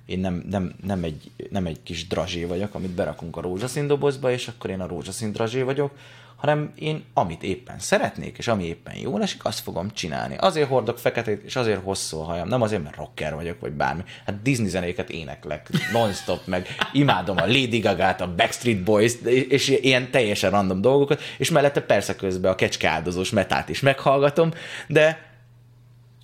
Speaker 2: Én nem, nem, nem, egy, nem egy kis drazsé vagyok, amit berakunk a rózsaszín dobozba, és akkor én a rózsaszín drazsé vagyok, hanem én amit éppen szeretnék, és ami éppen jól esik, azt fogom csinálni. Azért hordok feketét, és azért hosszú a hajam. Nem azért, mert rocker vagyok, vagy bármi. Hát Disney zenéket éneklek non-stop, meg imádom a Lady Gaga-t, a Backstreet Boys, és ilyen teljesen random dolgokat, és mellette persze közben a kecskeáldozós metát is meghallgatom, de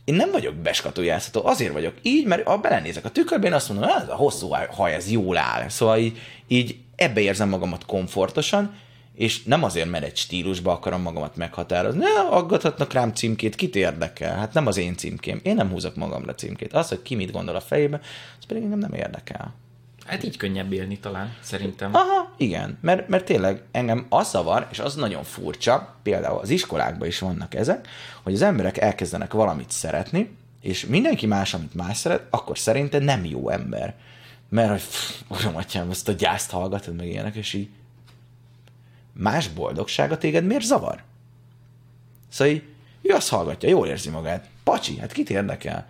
Speaker 2: én nem vagyok beskatujázható, azért vagyok így, mert ha belenézek a tükörbe, én azt mondom, ez a hosszú haj, ez jól áll. Szóval így, így ebbe érzem magamat komfortosan, és nem azért, mert egy stílusba akarom magamat meghatározni, ne, aggathatnak rám címkét, kit érdekel? Hát nem az én címkém. Én nem húzok magamra címkét. Az, hogy ki mit gondol a fejébe, az pedig engem nem érdekel.
Speaker 1: Hát így könnyebb élni talán, szerintem.
Speaker 2: Aha, igen, mert, mert tényleg engem az zavar, és az nagyon furcsa, például az iskolákban is vannak ezek, hogy az emberek elkezdenek valamit szeretni, és mindenki más, amit más szeret, akkor szerinte nem jó ember. Mert hogy, uram, atyám, azt a gyászt hallgatod, meg ilyenek, és így más boldogsága téged miért zavar? Szóval így, ő azt hallgatja, jól érzi magát. Pacsi, hát kit érdekel?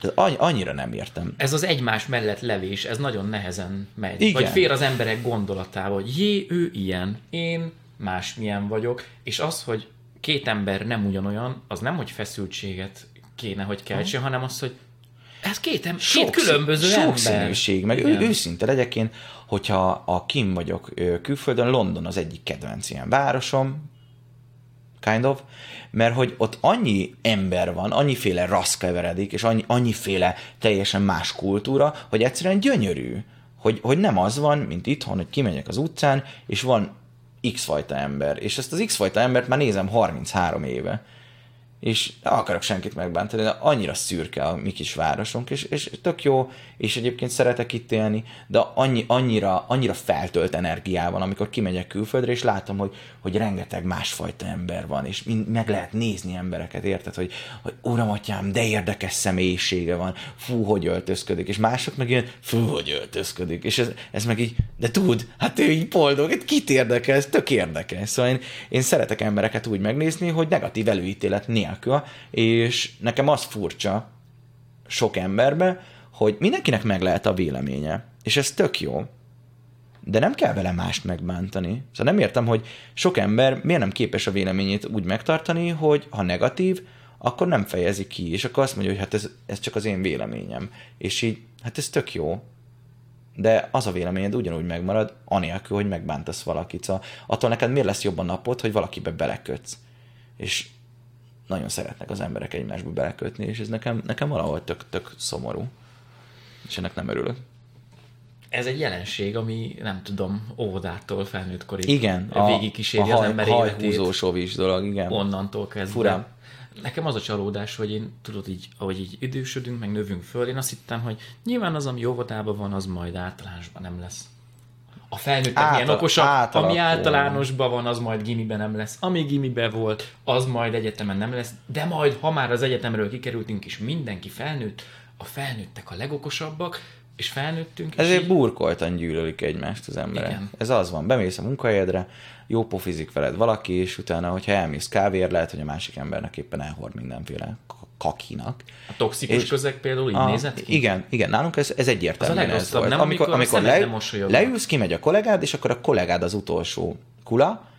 Speaker 2: Tehát annyira nem értem.
Speaker 1: Ez az egymás mellett levés, ez nagyon nehezen megy. Igen. Vagy fér az emberek gondolatába, hogy jé, ő ilyen, én másmilyen vagyok, és az, hogy két ember nem ugyanolyan, az nem, hogy feszültséget kéne, hogy keltsen, hanem az, hogy ez két, em- két különböző sok ember.
Speaker 2: színűség, meg ő, őszinte legyek én, hogyha a Kim vagyok külföldön, London az egyik kedvenc ilyen városom, kind of, mert hogy ott annyi ember van, annyiféle rasz keveredik, és annyi, annyiféle teljesen más kultúra, hogy egyszerűen gyönyörű, hogy, hogy nem az van, mint itthon, hogy kimegyek az utcán, és van X fajta ember, és ezt az X fajta embert már nézem 33 éve és nem akarok senkit megbántani, de annyira szürke a mi kis városunk, és, és tök jó, és egyébként szeretek itt élni, de annyi, annyira, annyira feltölt energiával, amikor kimegyek külföldre, és látom, hogy, hogy rengeteg másfajta ember van, és meg lehet nézni embereket, érted, hogy, hogy uram, atyám, de érdekes személyisége van, fú, hogy öltözködik, és mások meg ilyen, fú, hogy öltözködik, és ez, ez meg így, de tud, hát ő így boldog, hát kit érdekel, ez tök érdekes. Szóval én, én szeretek embereket úgy megnézni, hogy negatív előítélet nélkül nélkül, és nekem az furcsa sok emberbe, hogy mindenkinek meg lehet a véleménye, és ez tök jó, de nem kell vele mást megbántani. Szóval nem értem, hogy sok ember miért nem képes a véleményét úgy megtartani, hogy ha negatív, akkor nem fejezi ki, és akkor azt mondja, hogy hát ez, ez csak az én véleményem. És így, hát ez tök jó, de az a véleményed ugyanúgy megmarad, anélkül, hogy megbántasz valakit. Szóval attól neked miért lesz jobb a napod, hogy valakibe belekötsz. És nagyon szeretnek az emberek egymásba belekötni, és ez nekem, nekem valahol tök, tök szomorú. És ennek nem örülök.
Speaker 1: Ez egy jelenség, ami nem tudom, óvodától felnőtt korig
Speaker 2: igen, a,
Speaker 1: végig kíséri a haj, az ember
Speaker 2: életét. dolog, igen.
Speaker 1: Onnantól kezdve. Furán. Nekem az a csalódás, hogy én, tudod így, ahogy így idősödünk, meg növünk föl, én azt hittem, hogy nyilván az, ami óvodában van, az majd általánosban nem lesz a felnőttek Átal- milyen okosak, átalakul. ami általánosban van, az majd gimiben nem lesz. Ami gimiben volt, az majd egyetemen nem lesz. De majd, ha már az egyetemről kikerültünk, és mindenki felnőtt, a felnőttek a legokosabbak, és felnőttünk.
Speaker 2: Ezért így... burkoltan gyűlölik egymást az emberek. Igen. Ez az van, bemész a munkahelyedre, jó pofizik veled valaki, és utána, hogyha elmész kávér, lehet, hogy a másik embernek éppen elhord mindenféle kakinak.
Speaker 1: A toxikus és közeg például így a, nézett ki?
Speaker 2: Igen, igen, nálunk ez, ez egyértelműen ez volt. Nem, amikor, amikor, amikor le, leülsz, kimegy a kollégád, és akkor a kollégád az utolsó kula,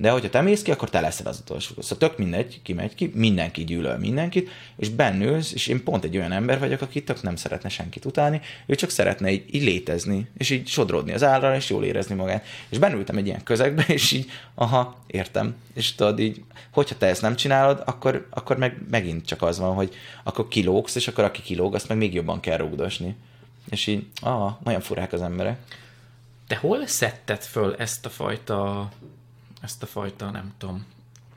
Speaker 2: de hogyha te mész ki, akkor te leszel az utolsó. Szóval tök mindegy, ki megy ki, mindenki gyűlöl mindenkit, és bennülsz, és én pont egy olyan ember vagyok, aki tök nem szeretne senkit utálni, ő csak szeretne így, így létezni, és így sodródni az állra, és jól érezni magát. És bennültem egy ilyen közegbe, és így, aha, értem. És tudod így, hogyha te ezt nem csinálod, akkor, akkor meg megint csak az van, hogy akkor kilógsz, és akkor aki kilóg, azt meg még jobban kell rúgdosni. És így, aha, nagyon furák az emberek.
Speaker 1: Te hol szedted föl ezt a fajta ezt a fajta, nem tudom,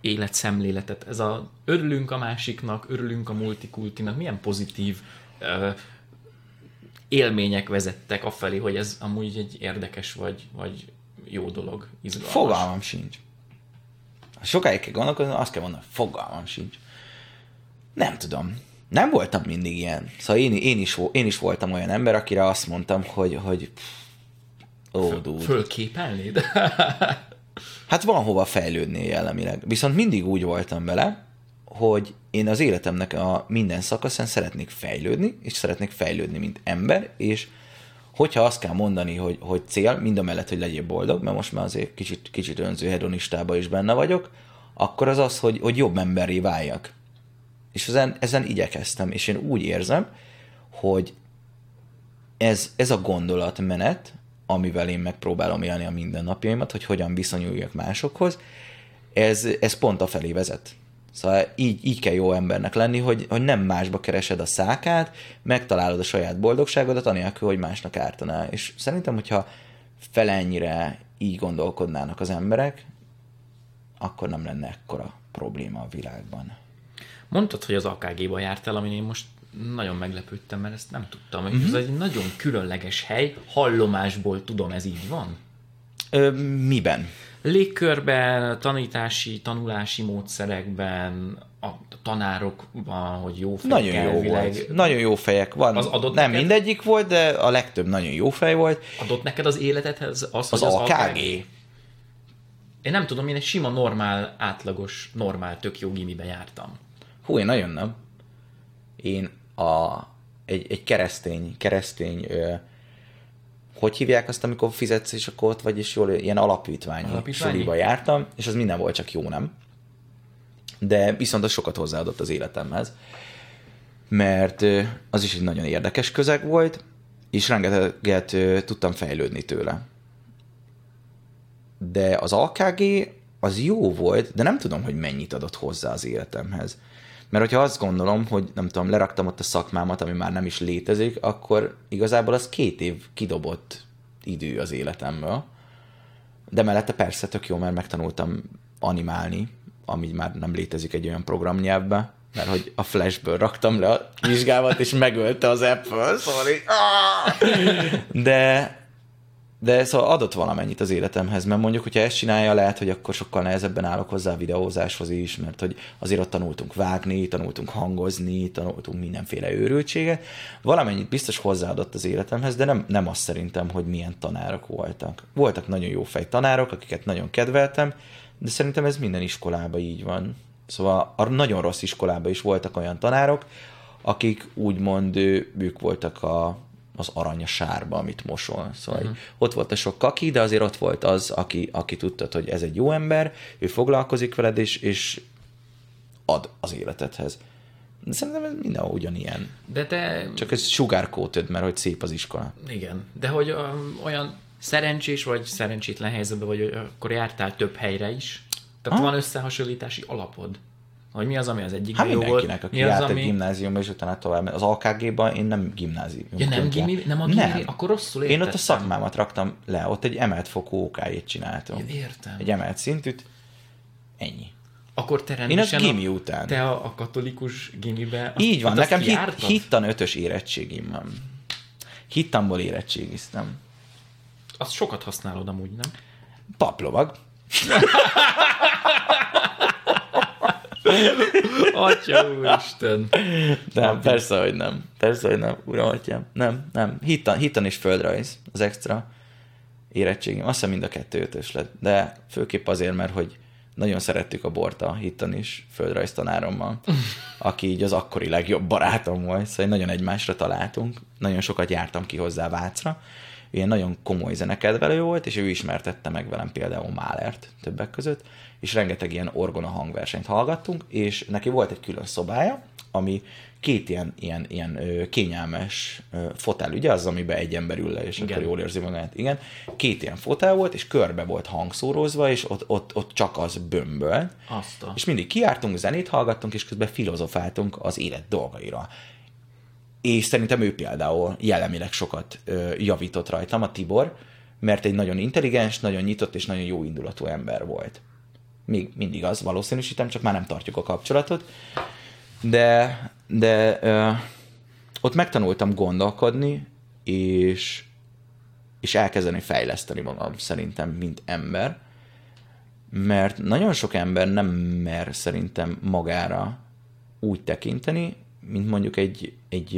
Speaker 1: életszemléletet. Ez a örülünk a másiknak, örülünk a multikultinak, milyen pozitív uh, élmények vezettek afelé, hogy ez amúgy egy érdekes vagy, vagy jó dolog, izgalmas.
Speaker 2: Fogalmam sincs. Ha sokáig kell gondolkozni, azt kell mondani, fogalmam sincs. Nem tudom. Nem voltam mindig ilyen. Szóval én, én, is, én is voltam olyan ember, akire azt mondtam, hogy, hogy
Speaker 1: ó, Föl, Fölképelnéd?
Speaker 2: Hát van hova fejlődni jellemileg. Viszont mindig úgy voltam vele, hogy én az életemnek a minden szakaszán szeretnék fejlődni, és szeretnék fejlődni, mint ember, és hogyha azt kell mondani, hogy, hogy cél, mind a mellett, hogy legyél boldog, mert most már azért kicsit, kicsit önző hedonistába is benne vagyok, akkor az az, hogy, hogy jobb emberré váljak. És ezen, ezen igyekeztem, és én úgy érzem, hogy ez, ez a gondolatmenet, amivel én megpróbálom élni a mindennapjaimat, hogy hogyan viszonyuljak másokhoz, ez, ez pont a felé vezet. Szóval így, így kell jó embernek lenni, hogy, hogy nem másba keresed a szákát, megtalálod a saját boldogságodat, anélkül, hogy másnak ártanál. És szerintem, hogyha felennyire így gondolkodnának az emberek, akkor nem lenne ekkora probléma a világban.
Speaker 1: Mondtad, hogy az AKG-ba jártál, amin én most nagyon meglepődtem, mert ezt nem tudtam. Uh-huh. Ez egy nagyon különleges hely, hallomásból tudom, ez így van?
Speaker 2: Ö, miben?
Speaker 1: Légkörben, tanítási, tanulási módszerekben, a tanárokban, hogy jó fejek
Speaker 2: Nagyon jó volt. Nagyon jó fejek van.
Speaker 1: Az adott
Speaker 2: nem
Speaker 1: neked?
Speaker 2: mindegyik volt, de a legtöbb nagyon jó fej volt.
Speaker 1: Adott neked az életedhez az,
Speaker 2: Az
Speaker 1: az
Speaker 2: AKG?
Speaker 1: Én nem tudom, én egy sima, normál, átlagos, normál, tök jó gimibe jártam.
Speaker 2: Hú, én nagyon nem. Én a, egy, egy keresztény, keresztény, ö, hogy hívják azt, amikor fizetsz, és akkor ott vagy, és jól, ilyen alapítványi,
Speaker 1: Alapítványi?
Speaker 2: suliba jártam, és az minden volt, csak jó nem. De viszont az sokat hozzáadott az életemhez, mert az is egy nagyon érdekes közeg volt, és rengeteget tudtam fejlődni tőle. De az AKG az jó volt, de nem tudom, hogy mennyit adott hozzá az életemhez. Mert hogyha azt gondolom, hogy nem tudom, leraktam ott a szakmámat, ami már nem is létezik, akkor igazából az két év kidobott idő az életemből. De mellette persze tök jó, mert megtanultam animálni, ami már nem létezik egy olyan programnyelvben, mert hogy a Flashből raktam le a vizsgámat, és megölte az Apple, szóval így, de, de szóval adott valamennyit az életemhez, mert mondjuk, hogyha ezt csinálja, lehet, hogy akkor sokkal nehezebben állok hozzá a videózáshoz is, mert hogy azért ott tanultunk vágni, tanultunk hangozni, tanultunk mindenféle őrültséget. Valamennyit biztos hozzáadott az életemhez, de nem, nem azt szerintem, hogy milyen tanárok voltak. Voltak nagyon jó fej tanárok, akiket nagyon kedveltem, de szerintem ez minden iskolában így van. Szóval a nagyon rossz iskolában is voltak olyan tanárok, akik úgymond ők voltak a, az arany a sárba, amit mosol. Szóval uh-huh. ott volt a sok kaki, de azért ott volt az, aki, aki tudta, hogy ez egy jó ember, ő foglalkozik veled, és, és ad az életedhez. De szerintem ez mindenhol ugyanilyen.
Speaker 1: De te...
Speaker 2: Csak ez sugarcoated, mert hogy szép az iskola.
Speaker 1: Igen, de hogy um, olyan szerencsés vagy szerencsétlen helyzetben vagy, hogy akkor jártál több helyre is. Tehát
Speaker 2: Ha?
Speaker 1: van összehasonlítási alapod. Hogy mi az, ami az egyik
Speaker 2: Hát
Speaker 1: jó volt,
Speaker 2: aki
Speaker 1: mi az, ami...
Speaker 2: egy gimnáziumba, és utána tovább. Az AKG-ban én nem gimnázium.
Speaker 1: Ja, nem gimi, nem a gimi,
Speaker 2: Nem.
Speaker 1: akkor rosszul
Speaker 2: Én
Speaker 1: értettem.
Speaker 2: ott a szakmámat raktam le, ott egy emelt fokú OK-ét csináltam.
Speaker 1: Én értem.
Speaker 2: Egy emelt szintűt, ennyi.
Speaker 1: Akkor te
Speaker 2: Én az gimi
Speaker 1: a,
Speaker 2: után.
Speaker 1: Te a, a katolikus gimibe...
Speaker 2: Így van, nekem hit, hittan ötös érettségim van. Hittamból érettségiztem.
Speaker 1: Azt sokat használod amúgy, nem?
Speaker 2: Paplovag.
Speaker 1: Atya úristen.
Speaker 2: Nem, persze, hogy nem. Persze, hogy nem, uram, atyám. Nem, nem. Hittan, hittan és földrajz, az extra érettségim. Azt hiszem mind a kettő ötös lett. De főképp azért, mert hogy nagyon szerettük a bort a hittan is földrajz tanárommal, aki így az akkori legjobb barátom volt, szóval nagyon egymásra találtunk. Nagyon sokat jártam ki hozzá Vácra. Ilyen nagyon komoly zenekedvelő volt, és ő ismertette meg velem például Málert többek között, és rengeteg ilyen orgona hangversenyt hallgattunk, és neki volt egy külön szobája, ami két ilyen, ilyen, ilyen kényelmes fotel, ugye az, amiben egy ember ül le, és
Speaker 1: Igen.
Speaker 2: akkor jól érzi magát. Igen. Két ilyen fotel volt, és körbe volt hangszórozva, és ott, ott, ott csak az
Speaker 1: a...
Speaker 2: És mindig kiártunk, zenét hallgattunk, és közben filozofáltunk az élet dolgaira. És szerintem ő például jellemileg sokat javított rajtam, a Tibor, mert egy nagyon intelligens, nagyon nyitott és nagyon jó indulatú ember volt. Még mindig az, valószínűsítem, csak már nem tartjuk a kapcsolatot. De, de ö, ott megtanultam gondolkodni, és, és elkezdeni fejleszteni magam szerintem, mint ember mert nagyon sok ember nem mer szerintem magára úgy tekinteni, mint mondjuk egy, egy,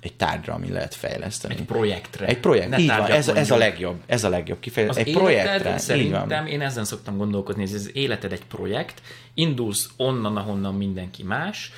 Speaker 2: egy tárgyra, ami lehet fejleszteni.
Speaker 1: Egy projektre.
Speaker 2: Egy projekt,
Speaker 1: Ne
Speaker 2: így van, ez, ez a legjobb, ez a legjobb kifejezés. Egy projektre,
Speaker 1: szerintem,
Speaker 2: van.
Speaker 1: én ezen szoktam gondolkodni, hogy az életed egy projekt, indulsz onnan, ahonnan mindenki más,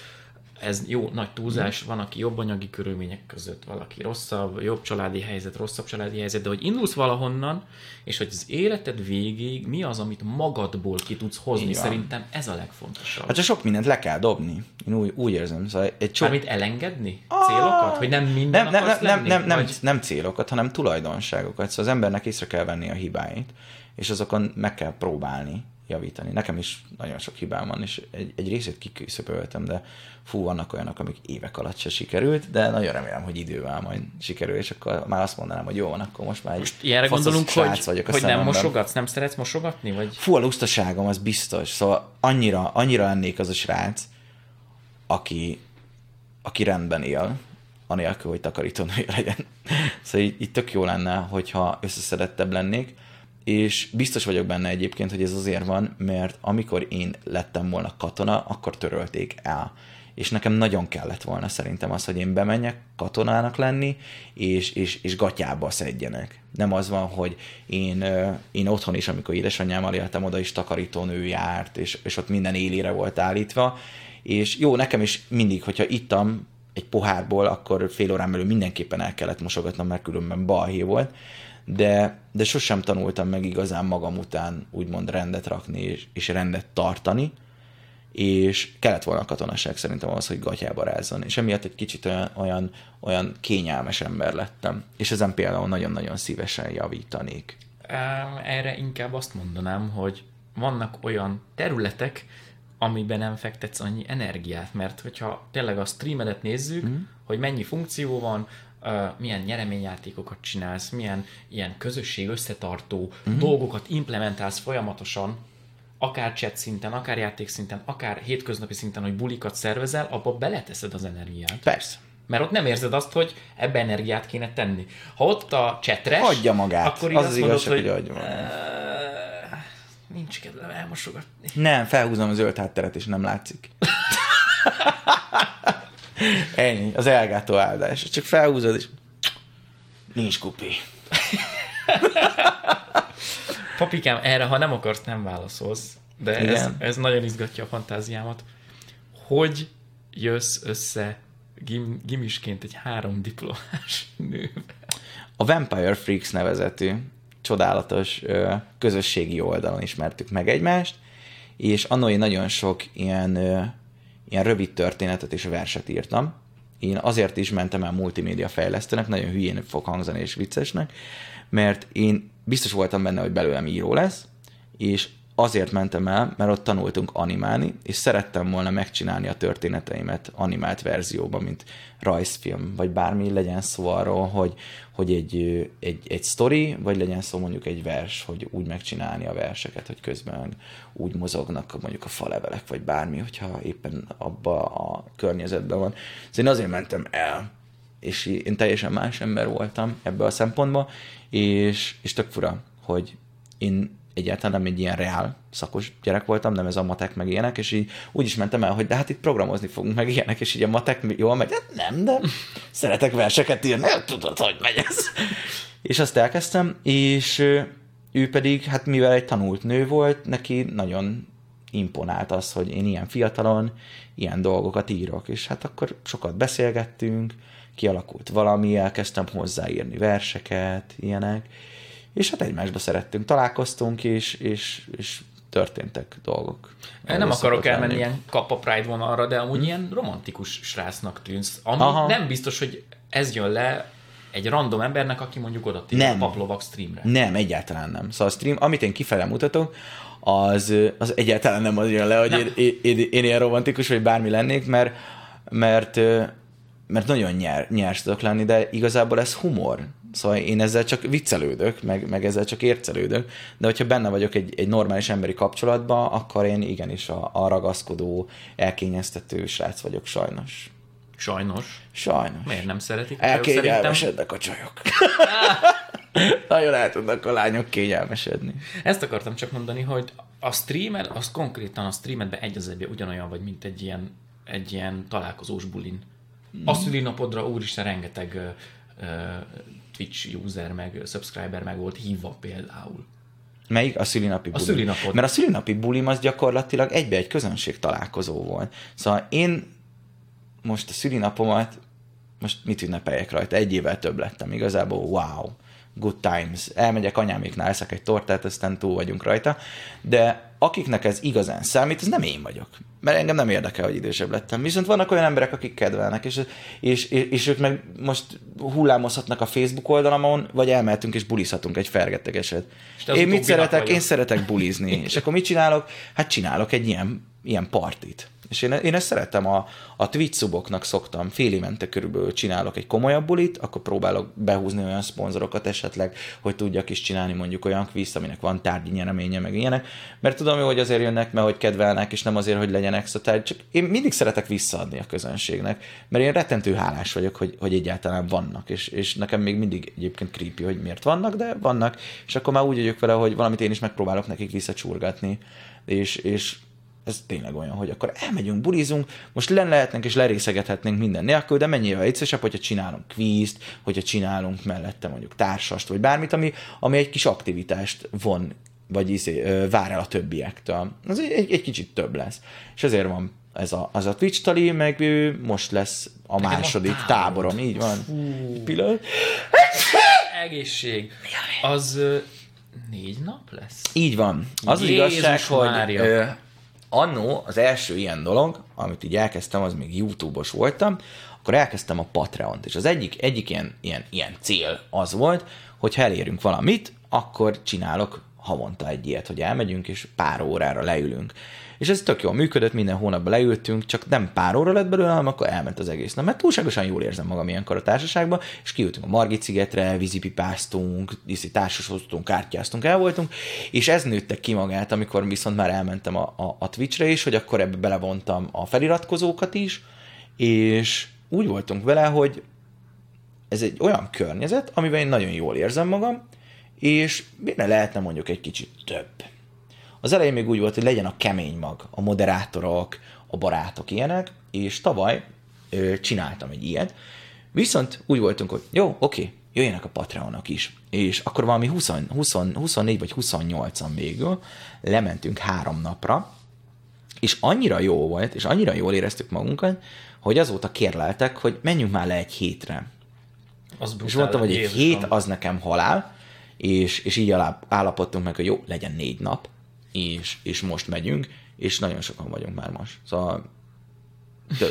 Speaker 1: ez jó, nagy túlzás, van, aki jobb anyagi körülmények között, valaki rosszabb, jobb családi helyzet, rosszabb családi helyzet, de hogy indulsz valahonnan, és hogy az életed végéig mi az, amit magadból ki tudsz hozni,
Speaker 2: van.
Speaker 1: szerintem ez a legfontosabb.
Speaker 2: Hát csak sok mindent le kell dobni. Én úgy, úgy érzem. Szóval egy sok...
Speaker 1: Mármint elengedni? Célokat? Hogy nem minden
Speaker 2: nem, nem, nem,
Speaker 1: lenni?
Speaker 2: nem, nem,
Speaker 1: Vagy-
Speaker 2: nem célokat, hanem tulajdonságokat. Szóval az embernek észre kell venni a hibáit, és azokon meg kell próbálni, javítani. Nekem is nagyon sok hibám van, és egy, egy részét kiküszöpöltem, de fú, vannak olyanok, amik évek alatt se sikerült, de nagyon remélem, hogy idővel majd sikerül, és akkor már azt mondanám, hogy jó van, akkor most már egy
Speaker 1: Most ilyenre gondolunk, hogy,
Speaker 2: vagyok
Speaker 1: hogy nem
Speaker 2: szememben.
Speaker 1: mosogatsz, nem szeretsz mosogatni? Vagy?
Speaker 2: Fú, a lustaságom, az biztos. Szóval annyira, annyira lennék az a srác, aki, aki rendben él, anélkül, hogy takarítónője legyen. Szóval így, így tök jó lenne, hogyha összeszedettebb lennék, és biztos vagyok benne egyébként, hogy ez azért van, mert amikor én lettem volna katona, akkor törölték el. És nekem nagyon kellett volna szerintem az, hogy én bemenjek katonának lenni, és, és, és gatyába szedjenek. Nem az van, hogy én, én otthon is, amikor édesanyámmal éltem, oda is takarítónő járt, és, és ott minden élére volt állítva, és jó, nekem is mindig, hogyha ittam egy pohárból, akkor fél órán belül mindenképpen el kellett mosogatnom, mert különben balhé volt, de, de sosem tanultam meg igazán magam után úgymond rendet rakni és, és rendet tartani, és kellett volna a katonaság szerintem az, hogy gatyába rázzon, és emiatt egy kicsit olyan, olyan, olyan kényelmes ember lettem, és ezen például nagyon-nagyon szívesen javítanék.
Speaker 1: Erre inkább azt mondanám, hogy vannak olyan területek, amiben nem fektetsz annyi energiát, mert hogyha tényleg a streamedet nézzük, mm. hogy mennyi funkció van, milyen nyereményjátékokat csinálsz, milyen ilyen közösség összetartó mm. dolgokat implementálsz folyamatosan, akár chat szinten, akár játék szinten, akár hétköznapi szinten, hogy bulikat szervezel, abba beleteszed az energiát.
Speaker 2: Persze.
Speaker 1: Mert ott nem érzed azt, hogy ebbe energiát kéne tenni. Ha ott a csetres,
Speaker 2: Adja magát.
Speaker 1: akkor
Speaker 2: Az az
Speaker 1: mondod,
Speaker 2: igazság,
Speaker 1: hogy,
Speaker 2: hogy adja magát.
Speaker 1: "Ö, nincs kedvem elmosogatni.
Speaker 2: Nem, felhúzom a zöld hátteret, és nem látszik. Ennyi, az elgátó áldás. Csak felhúzod, és nincs kupi.
Speaker 1: Papikám, erre, ha nem akarsz, nem válaszolsz. De ez,
Speaker 2: Igen.
Speaker 1: ez nagyon izgatja a fantáziámat. Hogy jössz össze gim, gimisként egy három diplomás nővel?
Speaker 2: A Vampire Freaks nevezetű csodálatos ö, közösségi oldalon ismertük meg egymást, és annó én nagyon sok ilyen, ö, ilyen rövid történetet és verset írtam. Én azért is mentem el multimédia fejlesztőnek, nagyon hülyén fog hangzani és viccesnek, mert én biztos voltam benne, hogy belőlem író lesz, és azért mentem el, mert ott tanultunk animálni, és szerettem volna megcsinálni a történeteimet animált verzióban, mint rajzfilm, vagy bármi legyen szó arról, hogy, hogy egy, egy, egy sztori, vagy legyen szó mondjuk egy vers, hogy úgy megcsinálni a verseket, hogy közben úgy mozognak mondjuk a falevelek, vagy bármi, hogyha éppen abba a környezetben van. Szóval én azért mentem el, és én teljesen más ember voltam ebből a szempontból, és, és tök fura, hogy én egyáltalán nem egy ilyen reál szakos gyerek voltam, nem ez a matek meg ilyenek, és így úgy is mentem el, hogy de hát itt programozni fogunk meg ilyenek, és így a matek jól megy, hát nem, de szeretek verseket írni, nem tudod, hogy megy ez. És azt elkezdtem, és ő pedig, hát mivel egy tanult nő volt, neki nagyon imponált az, hogy én ilyen fiatalon ilyen dolgokat írok, és hát akkor sokat beszélgettünk, kialakult valami, elkezdtem hozzáírni verseket, ilyenek, és hát egymásba szerettünk, találkoztunk, és, és, és történtek dolgok.
Speaker 1: Én nem akarok elmenni
Speaker 2: lenni.
Speaker 1: ilyen kappa Pride vonalra, de amúgy ilyen romantikus srácnak tűnsz. Ami
Speaker 2: Aha.
Speaker 1: nem biztos, hogy ez jön le egy random embernek, aki mondjuk oda
Speaker 2: Nem.
Speaker 1: a Paplovak streamre.
Speaker 2: Nem, egyáltalán nem. Szóval a stream, amit én kifele mutatok, az, az egyáltalán nem az jön le, hogy én, én, én, én, ilyen romantikus, vagy bármi lennék, mert, mert, mert nagyon nyer, nyers tudok lenni, de igazából ez humor. Szóval én ezzel csak viccelődök, meg, meg ezzel csak ércelődök, de hogyha benne vagyok egy, egy normális emberi kapcsolatban, akkor én igenis a, a ragaszkodó, elkényeztető srác vagyok sajnos.
Speaker 1: Sajnos.
Speaker 2: Sajnos.
Speaker 1: Miért nem szeretik?
Speaker 2: Elkényelmesednek a csajok. Nagyon el tudnak a lányok kényelmesedni.
Speaker 1: ezt akartam csak mondani, hogy a streamer, az konkrétan a streamedben egy az egybe ugyanolyan vagy, mint egy ilyen, egy ilyen találkozós bulin. A szülinapodra úristen rengeteg ö, ö, Twitch user meg subscriber meg volt hívva például.
Speaker 2: Melyik? A szülinapi buli.
Speaker 1: szülinapod.
Speaker 2: Mert a szülinapi bulim az gyakorlatilag egybe egy közönség találkozó volt. Szóval én most a szülinapomat, most mit ünnepeljek rajta? Egy évvel több lettem. Igazából wow, good times. Elmegyek anyáméknál, eszek egy tortát, aztán túl vagyunk rajta. De akiknek ez igazán számít, az nem én vagyok. Mert engem nem érdekel, hogy idősebb lettem. Viszont vannak olyan emberek, akik kedvelnek, és, és, és, és ők meg most hullámozhatnak a Facebook oldalamon, vagy elmehetünk és bulizhatunk egy fergetegeset. Én mit szeretek? Vagyok. Én szeretek bulizni. és akkor mit csinálok? Hát csinálok egy ilyen, ilyen partit. És én, én ezt szeretem, a, a Twitch suboknak szoktam, fél évente körülbelül csinálok egy komolyabb bulit, akkor próbálok behúzni olyan szponzorokat esetleg, hogy tudjak is csinálni mondjuk olyan quiz, aminek van tárgyi nyereménye, meg ilyenek, mert tudom, hogy azért jönnek, mert hogy kedvelnek, és nem azért, hogy legyenek szóval csak én mindig szeretek visszaadni a közönségnek, mert én rettentő hálás vagyok, hogy, hogy egyáltalán vannak, és, és nekem még mindig egyébként creepy, hogy miért vannak, de vannak, és akkor már úgy vagyok vele, hogy valamit én is megpróbálok nekik visszacsurgatni, és, és ez tényleg olyan, hogy akkor elmegyünk, bulizunk, most len lehetnénk és lerészegethetnénk minden nélkül, de mennyire egyszerűsebb, hogyha csinálunk kvízt, hogyha csinálunk mellette mondjuk társast, vagy bármit, ami, ami egy kis aktivitást von, vagy izé, vár el a többiektől. Az egy, egy, egy kicsit több lesz. És ezért van ez a, az a Twitch tali, meg most lesz a második a táborom, így van.
Speaker 1: Pillanat. Egészség. Az négy nap lesz?
Speaker 2: Így van. Az Jézus az igazság, hogy annó az első ilyen dolog, amit így elkezdtem, az még YouTube-os voltam, akkor elkezdtem a Patreon-t, és az egyik, egyik ilyen, ilyen, ilyen cél az volt, hogy ha elérünk valamit, akkor csinálok havonta egy ilyet, hogy elmegyünk, és pár órára leülünk. És ez tök jól működött, minden hónapban leültünk, csak nem pár óra lett belőle, hanem akkor elment az egész nap. Mert túlságosan jól érzem magam ilyenkor a társaságban, és kiültünk a Margit szigetre, vízipipáztunk, társasoztunk, kártyáztunk, el voltunk, és ez nőtte ki magát, amikor viszont már elmentem a, a, a Twitchre is, hogy akkor ebbe belevontam a feliratkozókat is, és úgy voltunk vele, hogy ez egy olyan környezet, amiben én nagyon jól érzem magam, és miért lehetne mondjuk egy kicsit több. Az elején még úgy volt, hogy legyen a kemény mag, a moderátorok, a barátok ilyenek, és tavaly ö, csináltam egy ilyet, viszont úgy voltunk, hogy jó, oké, jöjjenek a Patreonok is. És akkor valami 20, 20, 24 vagy 28-an végül lementünk három napra, és annyira jó volt, és annyira jól éreztük magunkat, hogy azóta kérleltek, hogy menjünk már le egy hétre. Az és mondtam, hogy egy hét az nekem halál, és, és így állapodtunk meg, hogy jó, legyen négy nap, és, és most megyünk, és nagyon sokan vagyunk már most. Szóval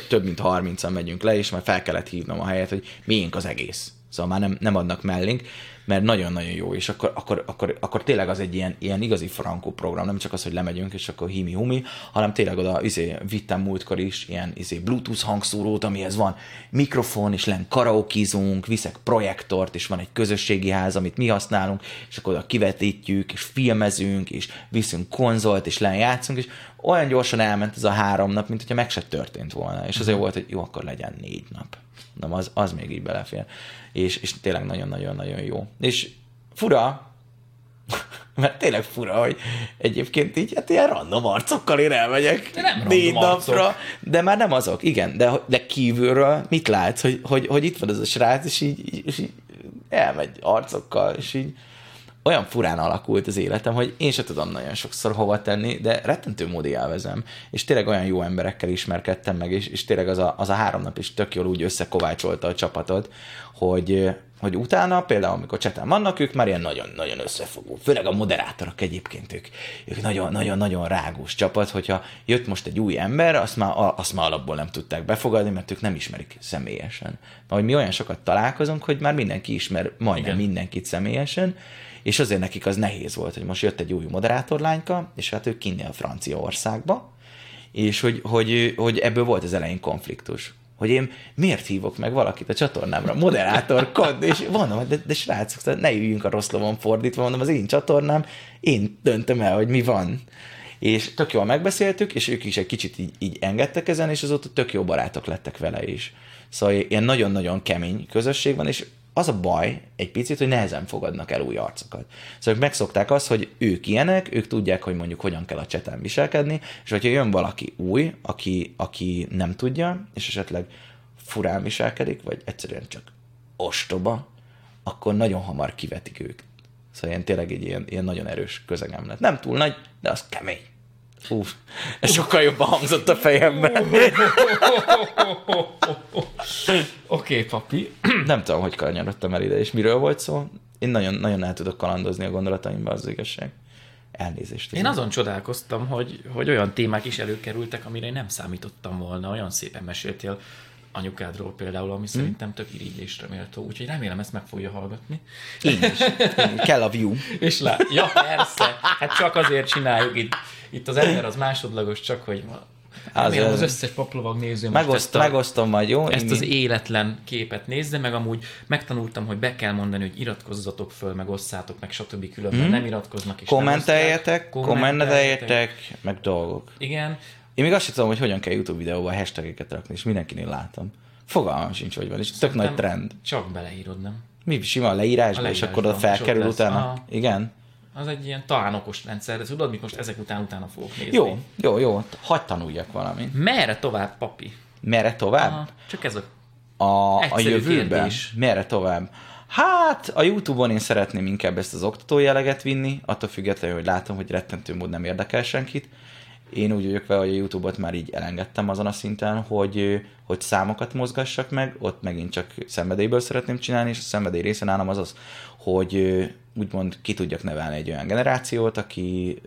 Speaker 2: több mint 30-an megyünk le, és már fel kellett hívnom a helyet, hogy miénk az egész. Szóval már nem, nem adnak mellénk, mert nagyon-nagyon jó, és akkor, akkor, akkor, akkor tényleg az egy ilyen, ilyen igazi frankó program, nem csak az, hogy lemegyünk, és akkor himi-humi, hanem tényleg oda izé, vittem múltkor is ilyen izé, bluetooth hangszórót, amihez van mikrofon, és len karaokizunk, viszek projektort, és van egy közösségi ház, amit mi használunk, és akkor oda kivetítjük, és filmezünk, és viszünk konzolt, és len játszunk, és olyan gyorsan elment ez a három nap, mint hogyha meg se történt volna, és azért mhm. volt, hogy jó, akkor legyen négy nap. Nem, az, az még így belefér. És, és tényleg nagyon-nagyon-nagyon jó. És fura, mert tényleg fura, hogy egyébként így, hát ilyen random arcokkal én elmegyek de nem négy napra, arcok. de már nem azok, igen, de, de kívülről mit látsz, hogy, hogy, hogy itt van ez a srác, és így, és így elmegy arcokkal, és így olyan furán alakult az életem, hogy én se tudom nagyon sokszor hova tenni, de rettentő módi élvezem, és tényleg olyan jó emberekkel ismerkedtem meg, és, és tényleg az a, az a három nap is tök jól úgy összekovácsolta a csapatot, hogy, hogy utána, például amikor cseten vannak, ők már ilyen nagyon-nagyon összefogó, főleg a moderátorok egyébként, ők, ők nagyon-nagyon-nagyon rágós csapat, hogyha jött most egy új ember, azt már, azt már alapból nem tudták befogadni, mert ők nem ismerik személyesen. Mert hogy mi olyan sokat találkozunk, hogy már mindenki ismer majdnem Igen. mindenkit személyesen, és azért nekik az nehéz volt, hogy most jött egy új moderátorlányka, és hát ők kinnél Franciaországba, és hogy, hogy, hogy ebből volt az elején konfliktus hogy én miért hívok meg valakit a csatornámra, moderátorkod, és mondom, de, de srácok, ne üljünk a rossz lovon fordítva, mondom, az én csatornám, én döntöm el, hogy mi van. És tök jól megbeszéltük, és ők is egy kicsit így, így engedtek ezen, és azóta tök jó barátok lettek vele is. Szóval ilyen nagyon-nagyon kemény közösség van, és az a baj egy picit, hogy nehezen fogadnak el új arcokat. Szóval ők megszokták azt, hogy ők ilyenek, ők tudják, hogy mondjuk hogyan kell a cseten viselkedni, és hogyha jön valaki új, aki, aki nem tudja, és esetleg furán viselkedik, vagy egyszerűen csak ostoba, akkor nagyon hamar kivetik ők. Szóval ilyen tényleg egy ilyen, ilyen nagyon erős közegem lett. Nem túl nagy, de az kemény. Ú, ez sokkal jobban hangzott a fejemben.
Speaker 1: Oké, okay, papi.
Speaker 2: Nem tudom, hogy kanyarodtam el ide, és miről volt szó. Én nagyon, nagyon el tudok kalandozni a gondolataimba, az igazság. Elnézést.
Speaker 1: Én azon csodálkoztam, hogy, hogy olyan témák is előkerültek, amire én nem számítottam volna. Olyan szépen meséltél anyukádról például, ami szerintem tök irigylésre méltó. Úgyhogy remélem ezt meg fogja hallgatni.
Speaker 2: Én is. Én. Kell a view.
Speaker 1: És lá... Ja, persze. Hát csak azért csináljuk itt. Itt az ember az másodlagos, csak hogy Remélem
Speaker 2: Az-
Speaker 1: az összes paplovag néző most
Speaker 2: Megoszt,
Speaker 1: ezt, a,
Speaker 2: megosztom majd, jó?
Speaker 1: ezt
Speaker 2: Én-
Speaker 1: az életlen képet nézze, meg amúgy megtanultam, hogy be kell mondani, hogy iratkozzatok föl, meg osszátok, meg stb. különben
Speaker 2: Mhm.
Speaker 1: nem iratkoznak és
Speaker 2: Kommenteljetek,
Speaker 1: osztják.
Speaker 2: kommenteljetek, meg dolgok.
Speaker 1: Igen,
Speaker 2: Én még azt sem tudom, hogy hogyan kell YouTube videóba hashtageket rakni, és mindenkinél látom. Fogalmam sincs, hogy van, és tök nagy trend.
Speaker 1: csak beleírod, nem?
Speaker 2: Mi sima a leírásba,
Speaker 1: A
Speaker 2: és akkor oda
Speaker 1: és
Speaker 2: felkerül utána?
Speaker 1: Aha.
Speaker 2: Igen?
Speaker 1: Az egy ilyen talán okos rendszer, de tudod, mit most ezek után utána fogok nézni.
Speaker 2: Jó, jó, jó. Hagy tanuljak valamit.
Speaker 1: Merre tovább, papi?
Speaker 2: Merre tovább?
Speaker 1: Aha, csak ez a...
Speaker 2: A, a
Speaker 1: Egyszerű
Speaker 2: jövőben?
Speaker 1: kérdés.
Speaker 2: Merre tovább? Hát, a Youtube-on én szeretném inkább ezt az oktató jelleget vinni, attól függetlenül, hogy látom, hogy rettentő mód nem érdekel senkit. Én úgy vagyok vele, hogy a Youtube-ot már így elengedtem azon a szinten, hogy, hogy számokat mozgassak meg, ott megint csak szenvedélyből szeretném csinálni, és a szenvedély része nálam az az, hogy úgymond ki tudjak nevelni egy olyan generációt, aki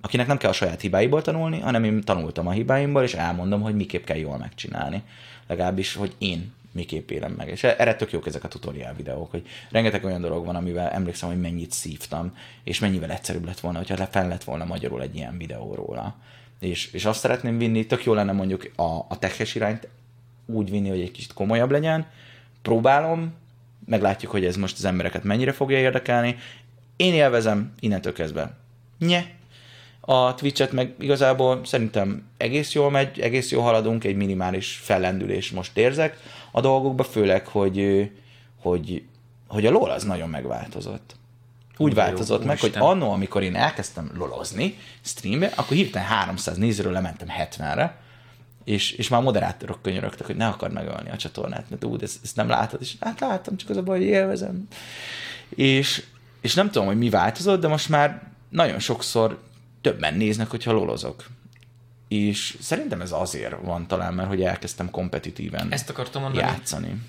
Speaker 2: akinek nem kell a saját hibáiból tanulni, hanem én tanultam a hibáimból, és elmondom, hogy miképp kell jól megcsinálni. Legalábbis, hogy én miképp élem meg. És erre tök jók ezek a tutoriál videók, hogy rengeteg olyan dolog van, amivel emlékszem, hogy mennyit szívtam, és mennyivel egyszerűbb lett volna, hogyha fel lett volna magyarul egy ilyen videó róla. És, és azt szeretném vinni, tök jó lenne mondjuk a, a teches irányt úgy vinni, hogy egy kicsit komolyabb legyen. Próbálom, meglátjuk, hogy ez most az embereket mennyire fogja érdekelni. Én élvezem innentől kezdve. Nye. A Twitch-et meg igazából szerintem egész jól megy, egész jól haladunk, egy minimális fellendülés most érzek a dolgokba, főleg, hogy, hogy, hogy a LOL az nagyon megváltozott. Úgy
Speaker 1: de jó,
Speaker 2: változott meg, hogy
Speaker 1: úristen.
Speaker 2: annó, amikor én elkezdtem lolozni streambe, akkor hirtelen 300 nézőről lementem 70-re, és, és már moderátorok könyörögtek, hogy ne akar megölni a csatornát, mert úgy, ezt, ezt nem látod, és hát láttam, csak az a baj, hogy élvezem. És, és nem tudom, hogy mi változott, de most már nagyon sokszor többen néznek, hogyha lolozok. És szerintem ez azért van talán, mert hogy elkezdtem kompetitíven
Speaker 1: Ezt akartam mondani.
Speaker 2: játszani.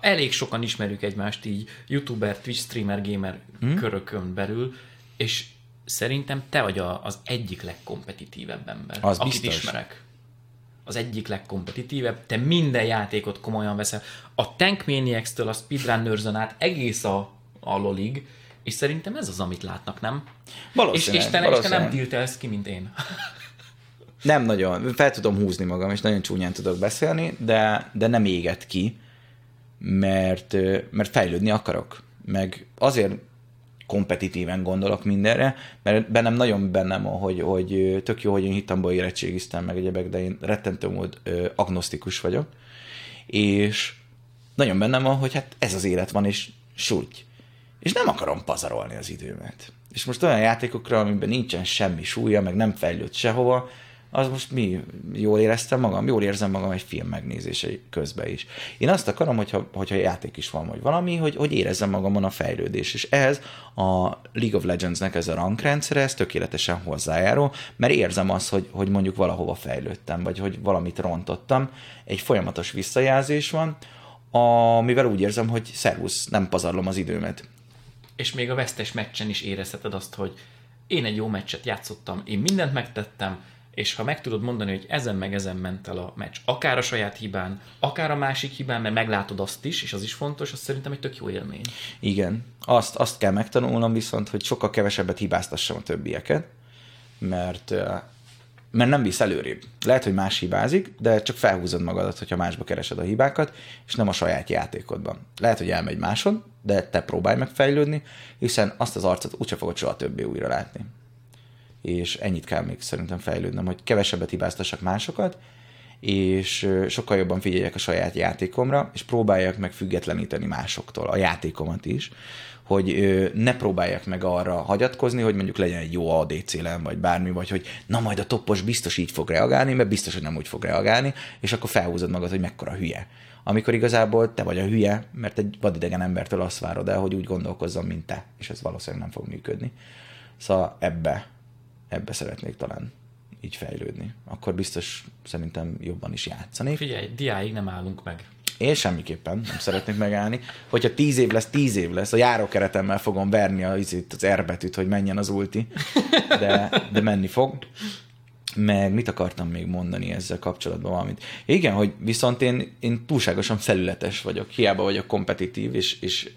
Speaker 1: elég sokan ismerjük egymást így youtuber, twitch streamer, gamer hmm? körökön belül, és szerintem te vagy a, az egyik legkompetitívebb ember,
Speaker 2: Az
Speaker 1: akit
Speaker 2: biztos.
Speaker 1: ismerek. Az egyik legkompetitívebb, te minden játékot komolyan veszel. A Tank Maniacs-től a Speedrunners-on át egész a, a lolig, és szerintem ez az, amit látnak, nem? És,
Speaker 2: Valószínűleg,
Speaker 1: és, te, és te nem tiltelsz ki, mint én.
Speaker 2: Nem nagyon, fel tudom húzni magam, és nagyon csúnyán tudok beszélni, de, de nem éget ki, mert, mert fejlődni akarok. Meg azért kompetitíven gondolok mindenre, mert bennem nagyon bennem hogy, hogy tök jó, hogy én hittamból érettségiztem meg egyebek, de én rettentő mód agnosztikus vagyok, és nagyon bennem van, hogy hát ez az élet van, és súly. És nem akarom pazarolni az időmet. És most olyan játékokra, amiben nincsen semmi súlya, meg nem fejlődt sehova, az most mi? Jól éreztem magam? Jól érzem magam egy film megnézése közben is. Én azt akarom, hogyha, hogyha játék is van, vagy valami, hogy, hogy érezzem magamon a fejlődés. És ehhez a League of Legends-nek ez a rankrendszere, ez tökéletesen hozzájárul, mert érzem azt, hogy, hogy mondjuk valahova fejlődtem, vagy hogy valamit rontottam. Egy folyamatos visszajelzés van, amivel úgy érzem, hogy szervusz, nem pazarlom az időmet.
Speaker 1: és még a vesztes meccsen is érezheted azt, hogy én egy jó meccset játszottam, én mindent megtettem, és ha meg tudod mondani, hogy ezen meg ezen ment el a meccs, akár a saját hibán, akár a másik hibán, mert meglátod azt is, és az is fontos, az szerintem egy tök jó élmény.
Speaker 2: Igen, azt, azt kell megtanulnom viszont, hogy sokkal kevesebbet hibáztassam a többieket, mert, mert nem visz előrébb. Lehet, hogy más hibázik, de csak felhúzod magadat, hogyha másba keresed a hibákat, és nem a saját játékodban. Lehet, hogy elmegy máson, de te próbálj meg fejlődni, hiszen azt az arcot úgyse fogod soha többé újra látni. És ennyit kell még szerintem fejlődnöm, hogy kevesebbet hibáztassak másokat, és sokkal jobban figyeljek a saját játékomra, és próbáljak meg függetleníteni másoktól, a játékomat is, hogy ne próbálják meg arra hagyatkozni, hogy mondjuk legyen egy jó ADC-lem, vagy bármi, vagy hogy na majd a toppos biztos így fog reagálni, mert biztos, hogy nem úgy fog reagálni, és akkor felhúzod magad, hogy mekkora hülye. Amikor igazából te vagy a hülye, mert egy vadidegen embertől azt várod el, hogy úgy gondolkozzon, mint te, és ez valószínűleg nem fog működni. Szóval ebbe, ebbe szeretnék talán így fejlődni. Akkor biztos szerintem jobban is játszani.
Speaker 1: Figyelj, diáig nem állunk meg.
Speaker 2: Én semmiképpen nem szeretnék megállni. Hogyha tíz év lesz, tíz év lesz. A járókeretemmel fogom verni az, az R betűt, hogy menjen az ulti. De, de menni fog. Meg mit akartam még mondani ezzel kapcsolatban valamit? Igen, hogy viszont én, én túlságosan felületes vagyok, hiába vagyok kompetitív, és, és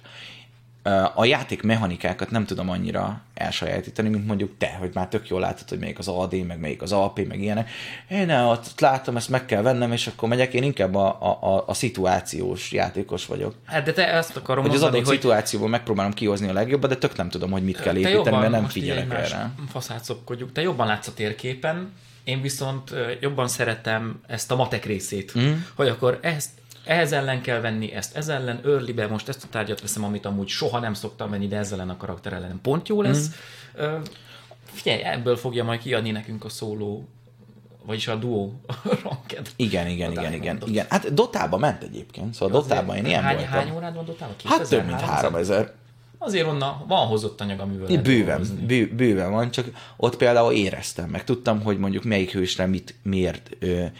Speaker 2: a játék mechanikákat nem tudom annyira elsajátítani, mint mondjuk te, hogy már tök jól látod, hogy melyik az AD, meg melyik az AP, meg ilyenek. Én ott látom, ezt meg kell vennem, és akkor megyek, én inkább a, a, a szituációs játékos vagyok.
Speaker 1: Hát de te ezt akarom
Speaker 2: hogy
Speaker 1: mondani,
Speaker 2: az adott hogy... szituációból megpróbálom kihozni a legjobbat, de tök nem tudom, hogy mit kell építeni, jobban, mert nem figyelek erre.
Speaker 1: Faszát szopkodjuk. Te jobban látsz a térképen, én viszont jobban szeretem ezt a matek részét, mm. hogy akkor ezt ehhez ellen kell venni, ezt ez ellen, early most ezt a tárgyat veszem, amit amúgy soha nem szoktam venni, de ezzel ellen a karakter ellen pont jó lesz. Mm. figyelj, ebből fogja majd kiadni nekünk a szóló vagyis a duo ranked.
Speaker 2: Igen, igen, igen, igen, igen. Hát Dotába ment egyébként, szóval Dotában én ilyen
Speaker 1: hány,
Speaker 2: voltam.
Speaker 1: Hány órád van Dotában?
Speaker 2: Hát több mint 3000
Speaker 1: azért onnan van hozott anyag, amivel
Speaker 2: lehet bőven, bő, bőven van, csak ott például éreztem, meg tudtam, hogy mondjuk melyik hősre mit miért,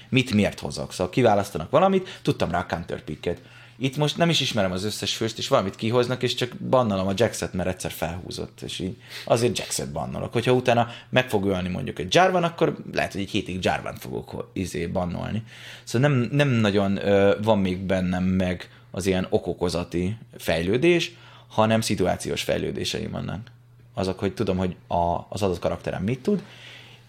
Speaker 2: mit miért hozok. Szóval kiválasztanak valamit, tudtam rá a counterpicket. Itt most nem is ismerem az összes főst, és valamit kihoznak, és csak bannalom a Jackset, mert egyszer felhúzott, és így azért Jackset bannolok. Hogyha utána meg fog ölni mondjuk egy Jarvan, akkor lehet, hogy egy hétig Jarvan fogok izé bannolni. Szóval nem, nem nagyon ö, van még bennem meg az ilyen okokozati fejlődés, hanem szituációs fejlődéseim vannak. Azok, hogy tudom, hogy a, az adott karakterem mit tud,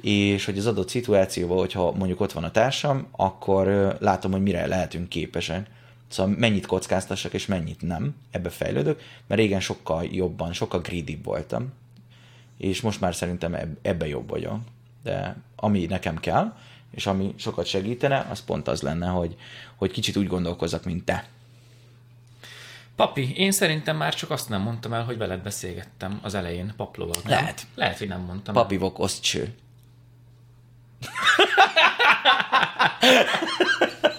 Speaker 2: és hogy az adott szituációban, hogyha mondjuk ott van a társam, akkor látom, hogy mire lehetünk képesek. Szóval mennyit kockáztassak, és mennyit nem. Ebbe fejlődök, mert régen sokkal jobban, sokkal greedy voltam. És most már szerintem ebbe jobb vagyok. De ami nekem kell, és ami sokat segítene, az pont az lenne, hogy, hogy kicsit úgy gondolkozzak, mint te.
Speaker 1: Papi, én szerintem már csak azt nem mondtam el, hogy veled beszélgettem az elején paplovag.
Speaker 2: Lehet.
Speaker 1: Lehet, hogy nem mondtam
Speaker 2: Papi el. vok osztső.